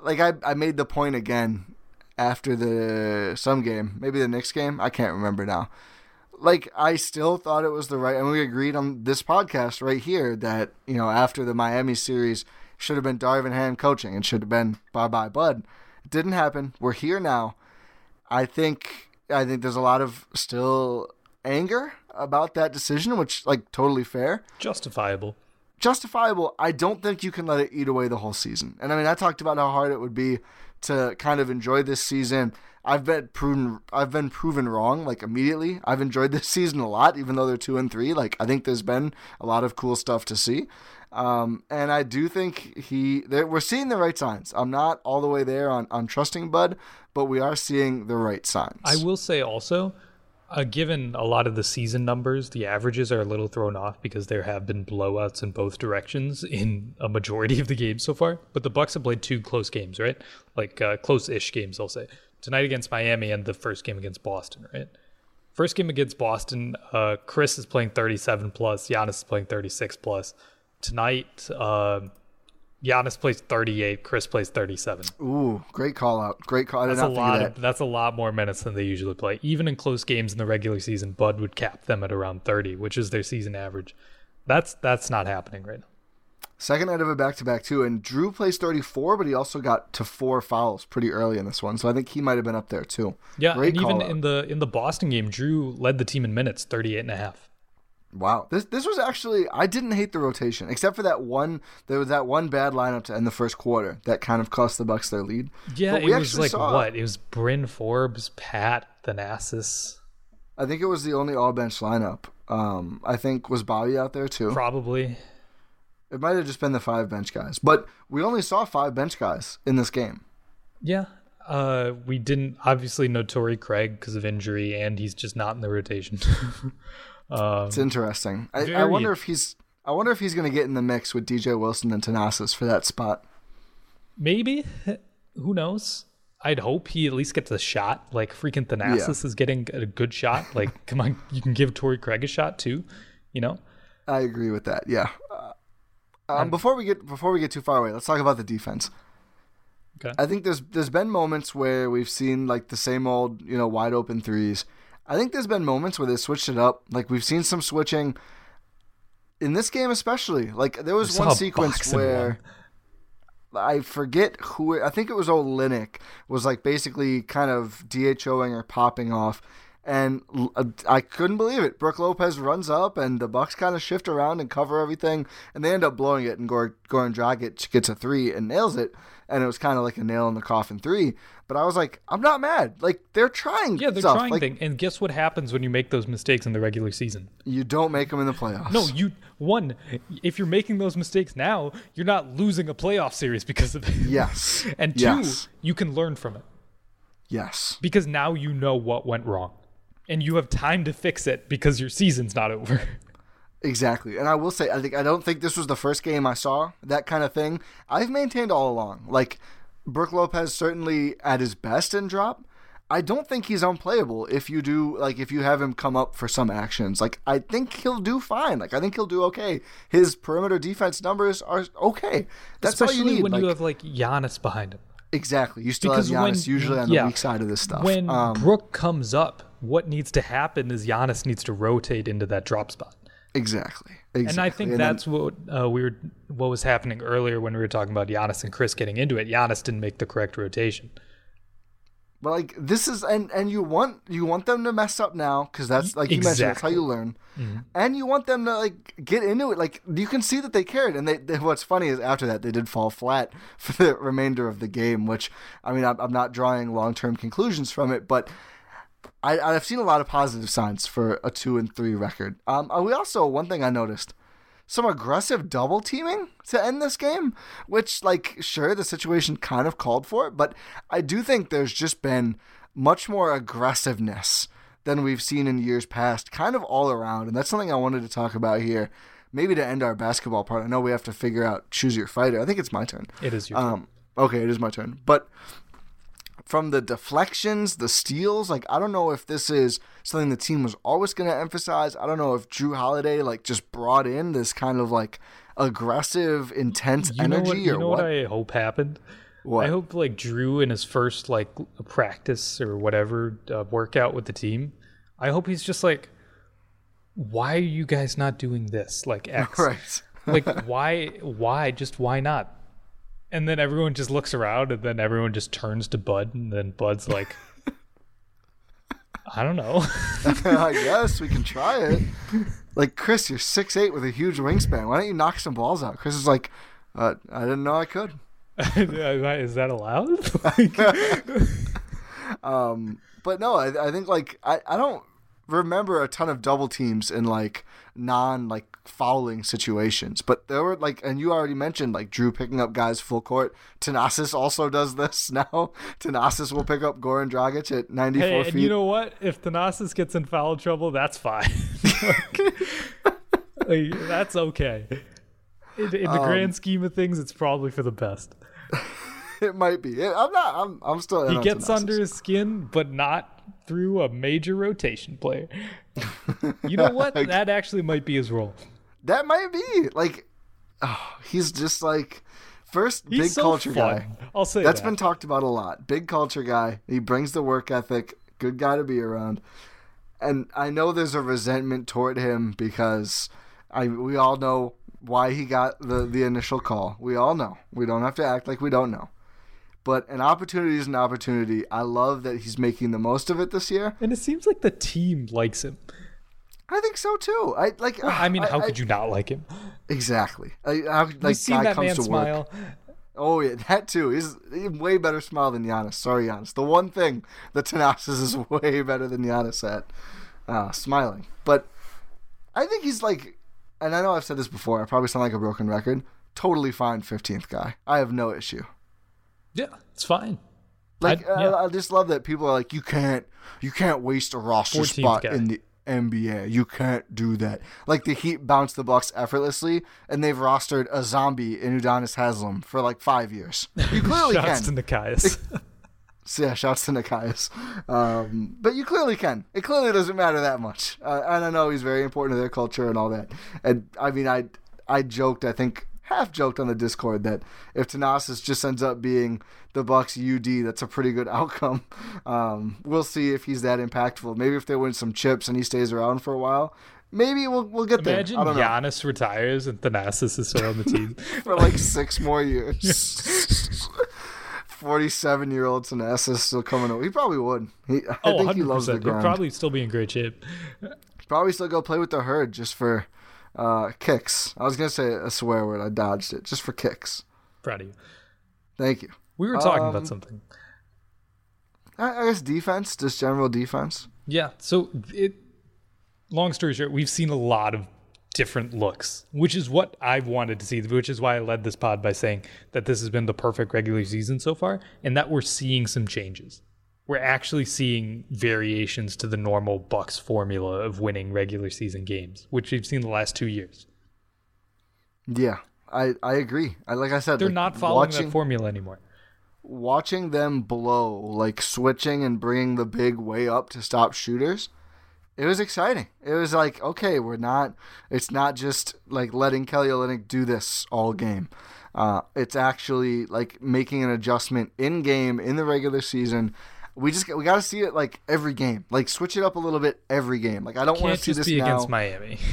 like I I made the point again after the some game, maybe the next game. I can't remember now. Like I still thought it was the right, and we agreed on this podcast right here that you know after the Miami series should have been Darvin Ham coaching It should have been bye bye Bud. It didn't happen. We're here now. I think I think there's a lot of still anger about that decision, which like totally fair, justifiable. Justifiable. I don't think you can let it eat away the whole season. And I mean, I talked about how hard it would be to kind of enjoy this season. I've been proven I've been proven wrong like immediately. I've enjoyed this season a lot, even though they're two and three. Like I think there's been a lot of cool stuff to see. Um, and I do think he we're seeing the right signs. I'm not all the way there on, on trusting Bud, but we are seeing the right signs. I will say also, uh, given a lot of the season numbers, the averages are a little thrown off because there have been blowouts in both directions in a majority of the games so far. But the Bucks have played two close games, right? Like uh, close-ish games, I'll say. tonight against Miami and the first game against Boston, right? First game against Boston, uh, Khris is playing 37 plus, Giannis is playing 36 plus. Tonight, uh, Giannis plays 38, Khris plays 37. Ooh, great call out. Great call. I That's a lot. of Of, that's a lot more minutes than they usually play. Even in close games in the regular season, Bud would cap them at around 30, which is their season average. That's that's not happening right now. Second night of a back to back too, and Jrue plays 34, but he also got to four fouls pretty early in this one, so I think he might have been up there too. Yeah, great and even out. in the in the Boston game, Jrue led the team in minutes, 38 and a half. Wow, this this was actually I didn't hate the rotation except for that one. There was that one bad lineup to end the first quarter that kind of cost the Bucks their lead. Yeah, But it was like saw- what? It was Bryn Forbes, Pat, Thanasis, I think it was the only all bench lineup. Um, I think was Bobby out there too. probably. It might have just been the five bench guys, but we only saw five bench guys in this game. Yeah. Uh, we didn't obviously know Torrey Craig because of injury, and he's just not in the rotation. <laughs> It's interesting. I, I wonder if he's. I wonder if he's going to get in the mix with DJ Wilson and Thanasis for that spot. Maybe. Who knows? I'd hope he at least gets a shot. Like freaking Thanasis is getting a good shot. Like, come on, you can give Torrey Craig a shot too. You know? I agree with that. Yeah. Uh, um, before we get before we get too far away, let's talk about the defense. Okay. I think there's there's been moments where we've seen like the same old you know wide open threes. I think there's been moments where they switched it up. Like we've seen some switching in this game, especially. Like there was one sequence where I forget who. it- I think it was Olynyk was like basically kind of DHOing or popping off. And uh, I couldn't believe it. Brook Lopez runs up, and the Bucks kind of shift around and cover everything, and they end up blowing it. And Gor- Goran Dragic gets a three and nails it, and it was kind of like a nail in the coffin three. But I was like, I'm not mad. Like they're trying. Yeah, they're stuff. trying like, things. And guess what happens when you make those mistakes in the regular season? You don't make them in the playoffs. No, you one. If you're making those mistakes now, you're not losing a playoff series because of it. Yes. <laughs> and two, Yes. you can learn from it Yes. because now you know what went wrong, and you have time to fix it because your season's not over. <laughs> Exactly. And I will say, I think I don't think this was the first game I saw that kind of thing. I've maintained all along. Like Brook Lopez certainly at his best in drop. I don't think he's unplayable if you do like if you have him come up for some actions. Like I think he'll do fine. Like I think he'll do okay. His perimeter defense numbers are okay. That's Especially all you need. when like, you have like Giannis behind him. Exactly. You still Because have when usually on the yeah, weak side of this stuff. When Um, Brook comes up, what needs to happen is Giannis needs to rotate into that drop spot. exactly. exactly. And I think then- that's what uh, we were what was happening earlier when we were talking about Giannis and Khris getting into it. Giannis didn't make the correct rotation. But like this is and and you want you want them to mess up now because that's like you mentioned that's how you learn, and you want them to like get into it. Like you can see that they cared, and they, they what's funny is after that they did fall flat <laughs> for the remainder of the game. Which I mean I'm, I'm not drawing long term conclusions from it, but I I've seen a lot of positive signs for a two and three record. Um, uh, we also one thing I noticed some aggressive double teaming to end this game, which, like, sure, the situation kind of called for it, but I do think there's just been much more aggressiveness than we've seen in years past, kind of all around. And that's something I wanted to talk about here. Maybe to end our basketball part. I know we have to figure out choose your fighter. I think it's my turn. It is your turn. Um, okay, it is my turn. But from the deflections, the steals, like I don't know if this is something the team was always going to emphasize. I don't know if Jrue Holiday like just brought in this kind of like aggressive, intense You energy what? You or know what? what I hope happened. What? I hope like Jrue in his first like practice or whatever uh, workout with the team. I hope he's just like, why are you guys not doing this? Like X. <laughs> right. like why? Why? Just why not? And then everyone just looks around, and then everyone just turns to Bud, and then Bud's like, I don't know. <laughs> I guess we can try it. Like Khris, you're six eight with a huge wingspan. Why don't you knock some balls out? Khris is like, uh, I didn't know I could. <laughs> Is that allowed? <laughs> Like, Um, but no, I, I think like I, I don't remember a ton of double teams in like non like fouling situations. But there were like, and you already mentioned like Jrue picking up guys full court. Thanasis also does this <laughs> now. Thanasis will pick up Goran Dragic at 94 hey, feet. and you know what? If Thanasis gets in foul trouble, that's fine. Like, <laughs> like, that's okay. In, in the Um, grand scheme of things, it's probably for the best. It might be. I'm not. I'm. I'm still. He gets under his skin, but not through a major rotation player. you know what? <laughs> That actually might be his role. That might be like. Oh, he's just like first He's big so culture fun. guy. I'll say That's that. been talked about a lot. Big culture guy. He brings the work ethic. Good guy to be around. And I know there's a resentment toward him because I we all know why he got the the initial call. We all know. We don't have to act like we don't know. But an opportunity is an opportunity. I love that he's making the most of it this year. and it seems like the team likes him. I think so too. I like. I mean, how I- could you not like him? Exactly. I, how, like seen guy that comes man to work. smile. Oh yeah, that too. He's he way better smile than Giannis. Sorry, Giannis. The one thing that Thanasis is <laughs> way better than Giannis at uh, smiling. But I think he's like, and I know I've said this before. I probably sound like a broken record. Totally fine, fifteenth guy. I have no issue. Yeah, it's fine. Like I- yeah. I, I just love that people are like, you can't, you can't waste a roster spot guy. in the NBA. You can't do that. Like the Heat bounced the Bucks effortlessly, and they've rostered a zombie in Udonis Haslam for like five years. You <laughs> clearly Shouts can. to Nikias. <laughs> So, yeah, shouts to Nikias. Um, but you clearly can. It clearly doesn't matter that much. Uh, and I know he's very important to their culture and all that. And I mean, I I joked, I think half joked on the Discord that if Thanasis just ends up being the Bucks UD, that's a pretty good <laughs> outcome. Um, we'll see if he's that impactful. Maybe if they win some chips and he stays around for a while, maybe we'll we'll get there. Imagine don't know. Giannis retires and Thanasis is still on the team. <laughs> for like six more <laughs> years. Forty-seven-year-old Thanasis still coming over. He probably would. He, I oh, think 100%. loves the He'd probably still be in great shape. Probably still go play with the herd just for uh, kicks. I was gonna say a swear word. I dodged it just for kicks. Proud of you. Thank you. We were talking Um, about something. I, I guess defense, just general defense. Yeah. So it. Long story short, we've seen a lot of different looks, which is what I've wanted to see. Which is why I led this pod by saying that this has been the perfect regular season so far, and that we're seeing some changes. We're actually seeing variations to the normal Bucks formula of winning regular season games, which we've seen the last two years. Yeah, I I agree. I like I said, They're like, not following watching, that formula anymore. watching them blow, like switching and bringing the big way up to stop shooters. It was exciting. It was like, okay, we're not. It's not just like letting Kelly Olynyk do this all game. Uh, it's actually like making an adjustment in game in the regular season. We just we got to see it like every game. Like switch it up a little bit every game. Like I don't want to see just this be now. against Miami. <laughs>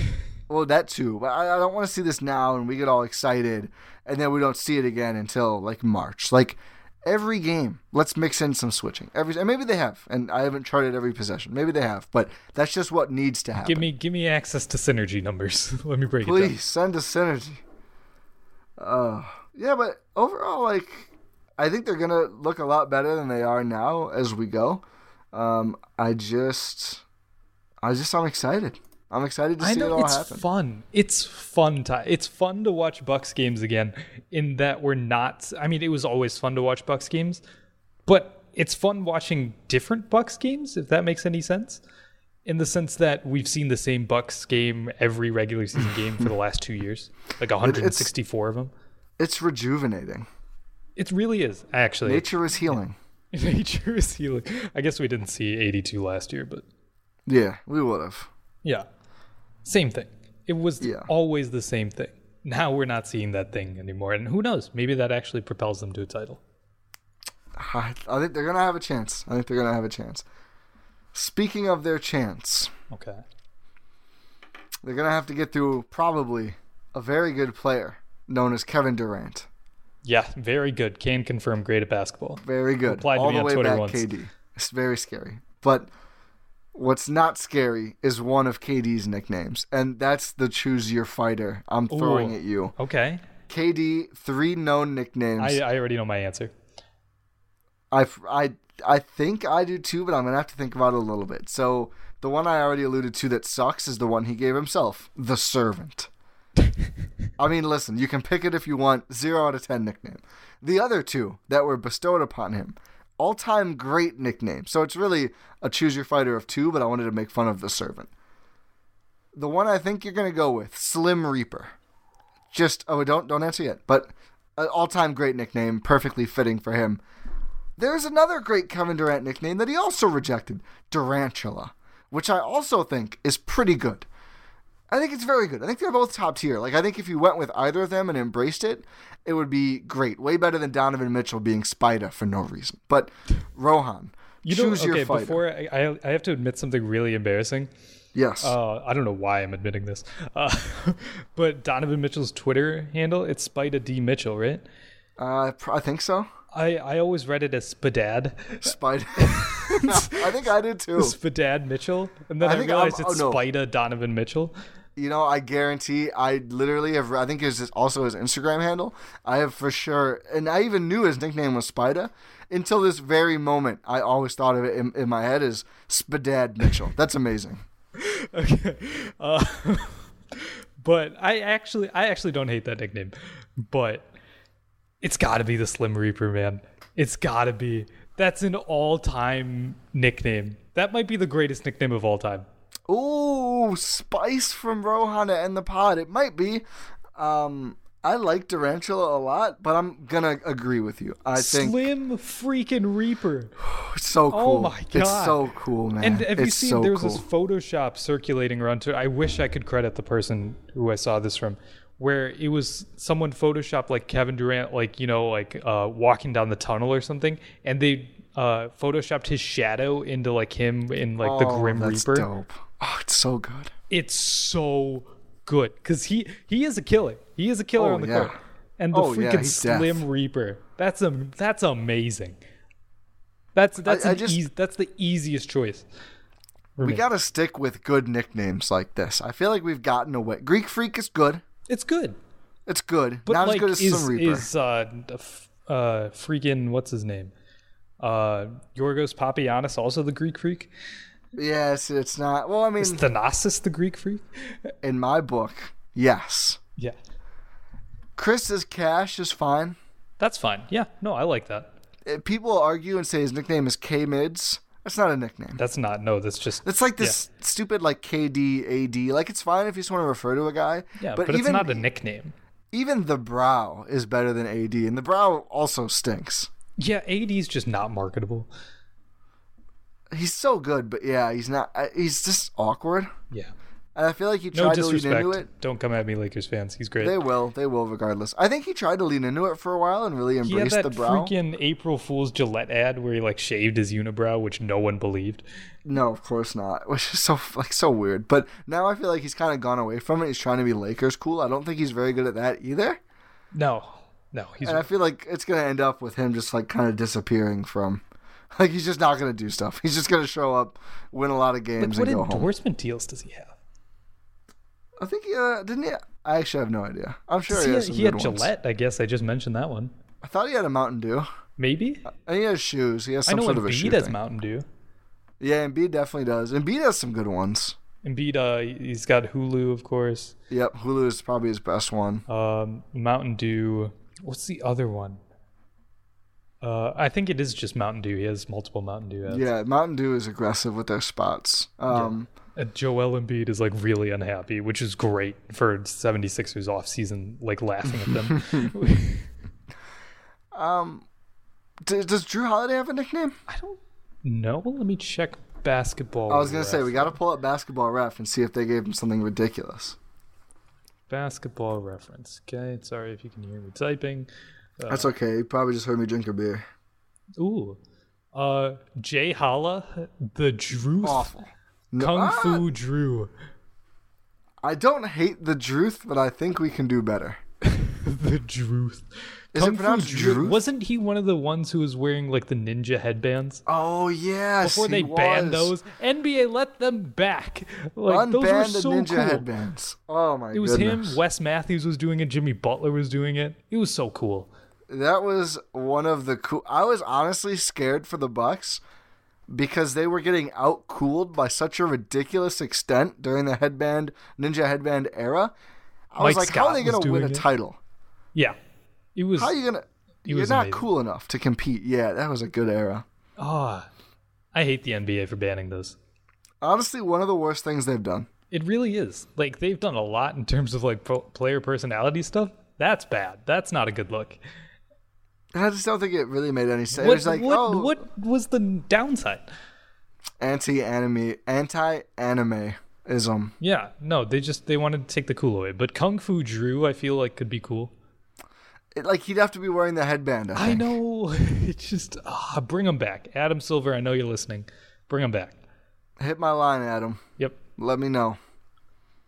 Well, that too, but I, I don't want to see this now and we get all excited, and then we don't see it again until like March. Like every game, let's mix in some switching. Every and maybe they have, and I haven't charted every possession. Maybe they have, but that's just what needs to happen. give me give me access to synergy numbers. <laughs> Let me break it down. please send us synergy. Uh, yeah, but overall, like I think they're gonna look a lot better than they are now as we go. Um, I just, I just, I'm excited. I'm excited to I see it know all it's happen. fun. It's fun time. It's fun to watch Bucks games again. In that we're not. I mean, it was always fun to watch Bucks games, but it's fun watching different Bucks games. If that makes any sense, in the sense that we've seen the same Bucks game every regular season game for the <laughs> last two years, like 164 of them. It's rejuvenating. It really is actually. Nature is healing. <laughs> Nature is healing. I guess we didn't see 82 last year, but Yeah, we would have. yeah, same thing. It was Yeah. always the same thing. Now we're not seeing that thing anymore, and who knows? Maybe that actually propels them to a title. I, I think they're gonna have a chance. I think they're gonna have a chance. Speaking of their chance, Okay. they're gonna have to get through probably a very good player known as Kevin Durant. Yeah, very good. Can confirm great at basketball. Very good. Replied to me the on Twitter back, once. KD. It's very scary. But what's not scary is one of KD's nicknames, and that's the Choose Your Fighter. I'm throwing Ooh. at you. Okay. KD, three known nicknames. I, I already know my answer. I, I, I think I do too, but I'm gonna have to think about it a little bit. So the one I already alluded to that sucks is the one he gave himself, the servant. I mean, listen, you can pick it if you want. Zero out of ten nickname. The other two that were bestowed upon him, all-time great nicknames. So it's really a choose your fighter of two, but I wanted to make fun of the servant. The one I think you're gonna go with, Slim Reaper. Just oh, don't don't answer yet. But an all-time great nickname, perfectly fitting for him. There's another great Kevin Durant nickname that he also rejected, Durantula, which I also think is pretty good. I think it's very good. I think they're both top tier. Like I think if you went with either of them and embraced it, it would be great. Way better than Donovan Mitchell being Spider for no reason. But Rohan, You know, choose okay, your fighter. before I, I, have to admit something really embarrassing. yes. Uh, I don't know why I'm admitting this, uh, <laughs> but Donovan Mitchell's Twitter handle it's Spida D Mitchell, right? Uh, I think so. I, I always read it as Spadad, Spider. <laughs> <laughs> I think I did too. Spadad Mitchell, and then I I, realized I'm- it's oh, no. Spida Donovan Mitchell. You know, I guarantee. I literally have. I think it's also his Instagram handle. I have for sure, and I even knew his nickname was Spider until this very moment. I always thought of it in, in my head as Spadad Mitchell. That's amazing. <laughs> Okay, uh, <laughs> but I actually I actually don't hate that nickname, but it's got to be the Slim Reaper, man. It's got to be. That's an all-time nickname. That might be the greatest nickname of all time. Ooh, spice from Rohan to end the pod. It might be. Um, I like Durantula a lot, but I'm gonna agree with you. I think Slim freaking Reaper. <sighs> it's so cool. Oh my god, It's so cool, man. And have you it's seen so there's cool. this Photoshop circulating around Twitter? I wish I could credit the person who I saw this from, where it was someone photoshopped like Kevin Durant, like you know, like uh, walking down the tunnel or something, and they uh, photoshopped his shadow into like him in like the Oh, Grim that's Reaper. dope. Oh, it's so good. It's so good because he he is a killer. He is a killer Oh, on the yeah. court, and the Oh, freaking death. Slim Reaper. That's a that's amazing. That's that's I an just- eas- that's the easiest choice. We me. gotta stick with good nicknames like this. I feel like we've gotten away. Greek Freak is good. It's good. It's good. But Not like, as good as is, Slim Reaper. is uh, uh, freaking what's his name? Uh, Yorgos Papianis also the Greek freak? Yes, it's not. Well, I mean, Is Thanasis the Greek freak? in my book, yes. Yeah, Khris's Cash is fine. that's fine. Yeah, no, I like that. Uh, People argue and say his nickname is K Mids. That's not a nickname. That's not no. That's just It's like this stupid like KD AD. Like it's fine if you just want to refer to a guy. yeah, but, but, even it's not a nickname. even the brow is better than AD, and the brow also stinks. Yeah, AD is just not marketable. He's so good, but yeah, he's not. He's just awkward. Yeah, And I feel like he no tried to lean into it. Don't come at me, Lakers fans. He's great. They will. They will, regardless. I think he tried to lean into it for a while and really embrace the brow. freaking April Fool's Gillette ad where he like shaved his unibrow, which no one believed. No, of course not. <laughs> Which is so like so weird. But now I feel like he's kind of gone away from it. He's trying to be Lakers cool. I don't think he's very good at that either. No, no, he's And I feel like it's gonna end up with him just like kind of disappearing from. <laughs> Like he's just not gonna do stuff. He's just gonna show up, win a lot of games, what and go home. endorsement deals does he have? I think he uh, didn't he? I actually have no idea. I'm sure he, he, has had, some he had good ones. Gillette. I guess I just mentioned that one. I thought he had a Mountain Dew. Maybe And he has shoes. He has I know sort of a Embiid shoe has thing. Mountain Dew. Yeah, Embiid definitely does. Embiid has some good ones. Embiid, uh, he's got Hulu, of course. Yep, Hulu is probably his best one. Um, Mountain Dew. What's the other one? Uh, I think it is just Mountain Dew. He has multiple Mountain Dew ads. Yeah, Mountain Dew is aggressive with their spots. Um, And Joel Embiid is like really unhappy, which is great for 76ers off season, like laughing at them. <laughs> <laughs> d- does Jrue Holiday have a nickname? I don't know. Let me check basketball. I was gonna say we got to pull up Basketball Ref and see if they gave him something ridiculous. basketball reference. Okay, sorry if you can hear me typing. That's okay. You probably just heard me drink a beer. Ooh, uh, Jay Holla, the Druth, Awful. No- Kung ah! Fu Drew, I don't hate the Druth, but I think we can do better. <laughs> the Druth. Is it Kung Fu pronounced Drew- Druth? Wasn't he one of the ones who was wearing like the ninja headbands? Oh yes. Before they he banned those, NBA let them back. <laughs> Like those were so ninja cool. headbands. Oh my god. It was goodness. him. Wes Matthews was doing it. Jimmy Butler was doing it. It was so cool. That was one of the cool. I was honestly scared for the Bucks because they were getting out cooled by such a ridiculous extent during the headband ninja headband era. I was Mike like, how are they gonna win a it. title? Yeah, it was. How are you gonna? You're was not amazing. cool enough to compete. Yeah, that was a good era. Ah, I hate the NBA for banning those. Honestly, one of the worst things they've done. It really is. Like they've done a lot in terms of like pro- player personality stuff, That's bad. That's not a good look. I just don't think it really made any sense. it What, was like, what, oh, what was the downside? anti-anime, anti-animeism. Yeah, no, they just they wanted to take the cool away. But Kung Fu Drew, I feel like could be cool. It, like he'd have to be wearing the headband. I, I know. <laughs> It's just ah, bring him back, Adam Silver. I know you're listening. Bring him back. Hit my line, Adam. Yep. Let me know.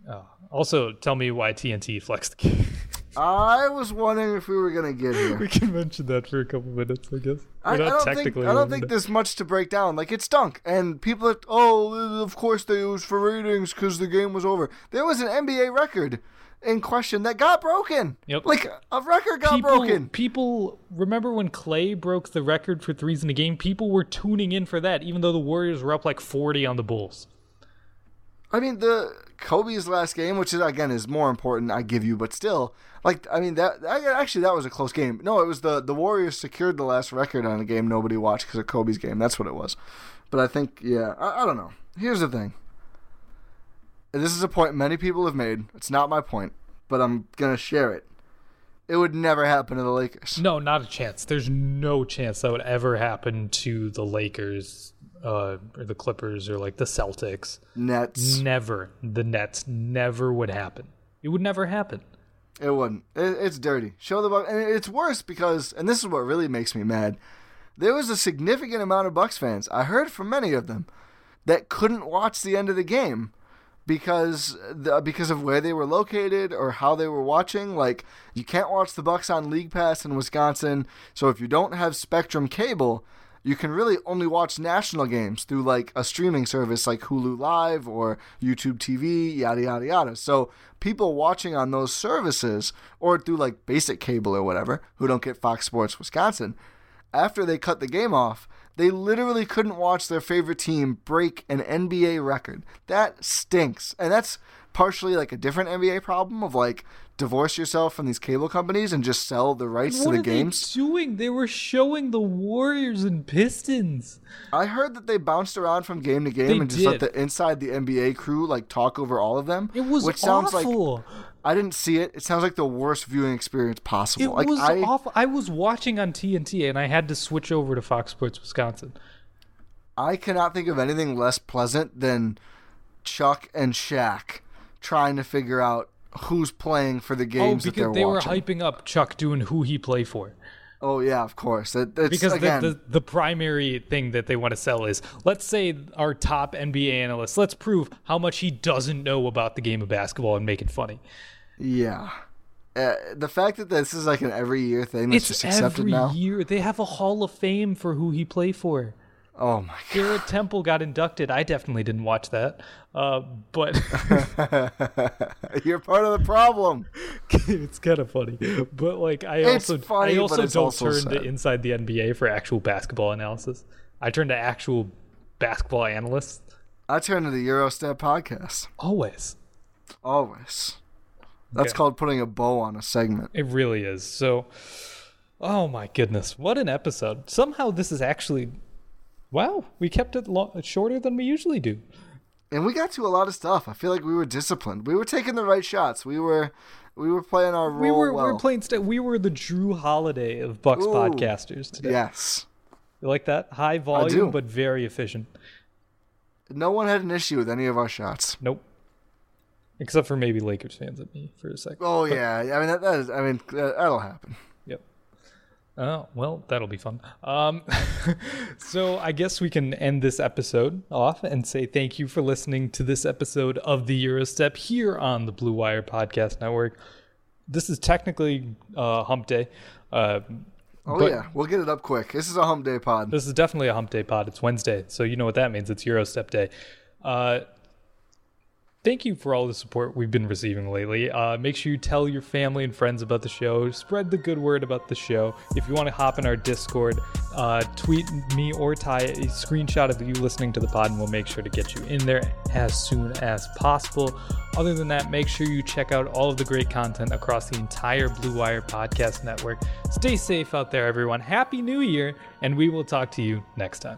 Oh. Also, tell me why TNT flexed the game. <laughs> I was wondering if we were gonna get here. we can mention that for a couple minutes, I guess. I, I not don't think technically I don't think there's much to break down. Like it's stunk, and people are oh, of course they was for ratings because the game was over. There was an NBA record in question that got broken. Yep. Like a record got people, broken. people remember when Clay broke the record for threes in a game? People were tuning in for that, even though the Warriors were up like 40 on the Bulls. I mean, the Kobe's last game, which is again is more important, I give you, but still, like I mean that I, actually that was a close game. No, it was the the Warriors secured the last record on a game nobody watched because of Kobe's game. That's what it was. But I think, yeah, I, I don't know. Here's the thing. This is a point many people have made. It's not my point, but I'm gonna share it. It would never happen to the Lakers. No, not a chance. There's no chance that would ever happen to the Lakers uh, or the Clippers or like the Celtics. Nets. Never. The Nets never would happen. It would never happen. It wouldn't. It, it's dirty. Show the Bucks, and it's worse because, and this is what really makes me mad. There was a significant amount of Bucks fans. I heard from many of them that couldn't watch the end of the game because the, because of where they were located or how they were watching. Like you can't watch the Bucks on League Pass in Wisconsin. So if you don't have Spectrum cable, you can really only watch national games through like a streaming service like Hulu Live or YouTube TV, yada yada yada. So people watching on those services or through like basic cable or whatever who don't get Fox Sports Wisconsin, after they cut the game off, they literally couldn't watch their favorite team break an NBA record. That stinks. And that's partially like a different NBA problem of like divorce yourself from these cable companies and just sell the rights what to are the games. they doing? They were showing the Warriors and Pistons. I heard that they bounced around from game to game They and just let the inside the NBA crew like talk over all of them. It was which sounds like I didn't see it. It sounds like the worst viewing experience possible. It like was I, awful. I was watching on TNT and I had to switch over to Fox Sports Wisconsin. I cannot think of anything less pleasant than Chuck and Shaq trying to figure out who's playing for the Oh, games that they're because they were watching. hyping up Chuck doing who he play for. Oh yeah, of course. That's Because again, the, the the primary thing that they want to sell is let's say our top NBA analyst, let's prove how much he doesn't know about the game of basketball and make it funny. yeah. Uh, the fact that this is like an every year thing that's It's just accepted every now. year. They have a Hall of Fame for who he play for. Oh my god. Garrett Temple got inducted. I definitely didn't watch that, uh, but <laughs> you're part of the problem. <laughs> it's kind of funny. But like, I It's also funny, I also don't also turn to inside the NBA for actual basketball analysis. I turn to actual basketball analysts I turn to the Eurostep podcast always. always. That's Okay. called putting a bow on a segment. It really is. So, oh my goodness, what an episode! Somehow this is actually, wow, we kept it lo- shorter than we usually do. And we got to a lot of stuff. I feel like we were disciplined. We were taking the right shots. We were we were playing our role We were well. we were playing. St- we were the Jrue Holiday of Bucks Ooh, podcasters today. Yes. You like that? High volume, but very efficient. No one had an issue with any of our shots. Nope. Except for maybe Lakers fans at me for a second. Oh yeah, I mean that, that is. I mean that, that'll happen. Oh, well, that'll be fun. Um, <laughs> so I guess we can end this episode off and say thank you for listening to this episode of the Eurostep here on the Blue Wire Podcast Network. This is technically uh, Hump Day. Uh, Oh yeah, we'll get it up quick. This is a hump day pod. this is definitely a Hump Day pod. It's Wednesday, so you know what that means. It's Eurostep Day. Uh, thank you for all the support we've been receiving lately. Uh, make sure you tell your family and friends about the show. Spread the good word about the show. If you want to hop in our Discord, uh, tweet me or Ty a screenshot of you listening to the pod, and we'll make sure to get you in there as soon as possible. Other than that, make sure you check out all of the great content across the entire Blue Wire podcast network. Stay safe out there, everyone. Happy New Year, and we will talk to you next time.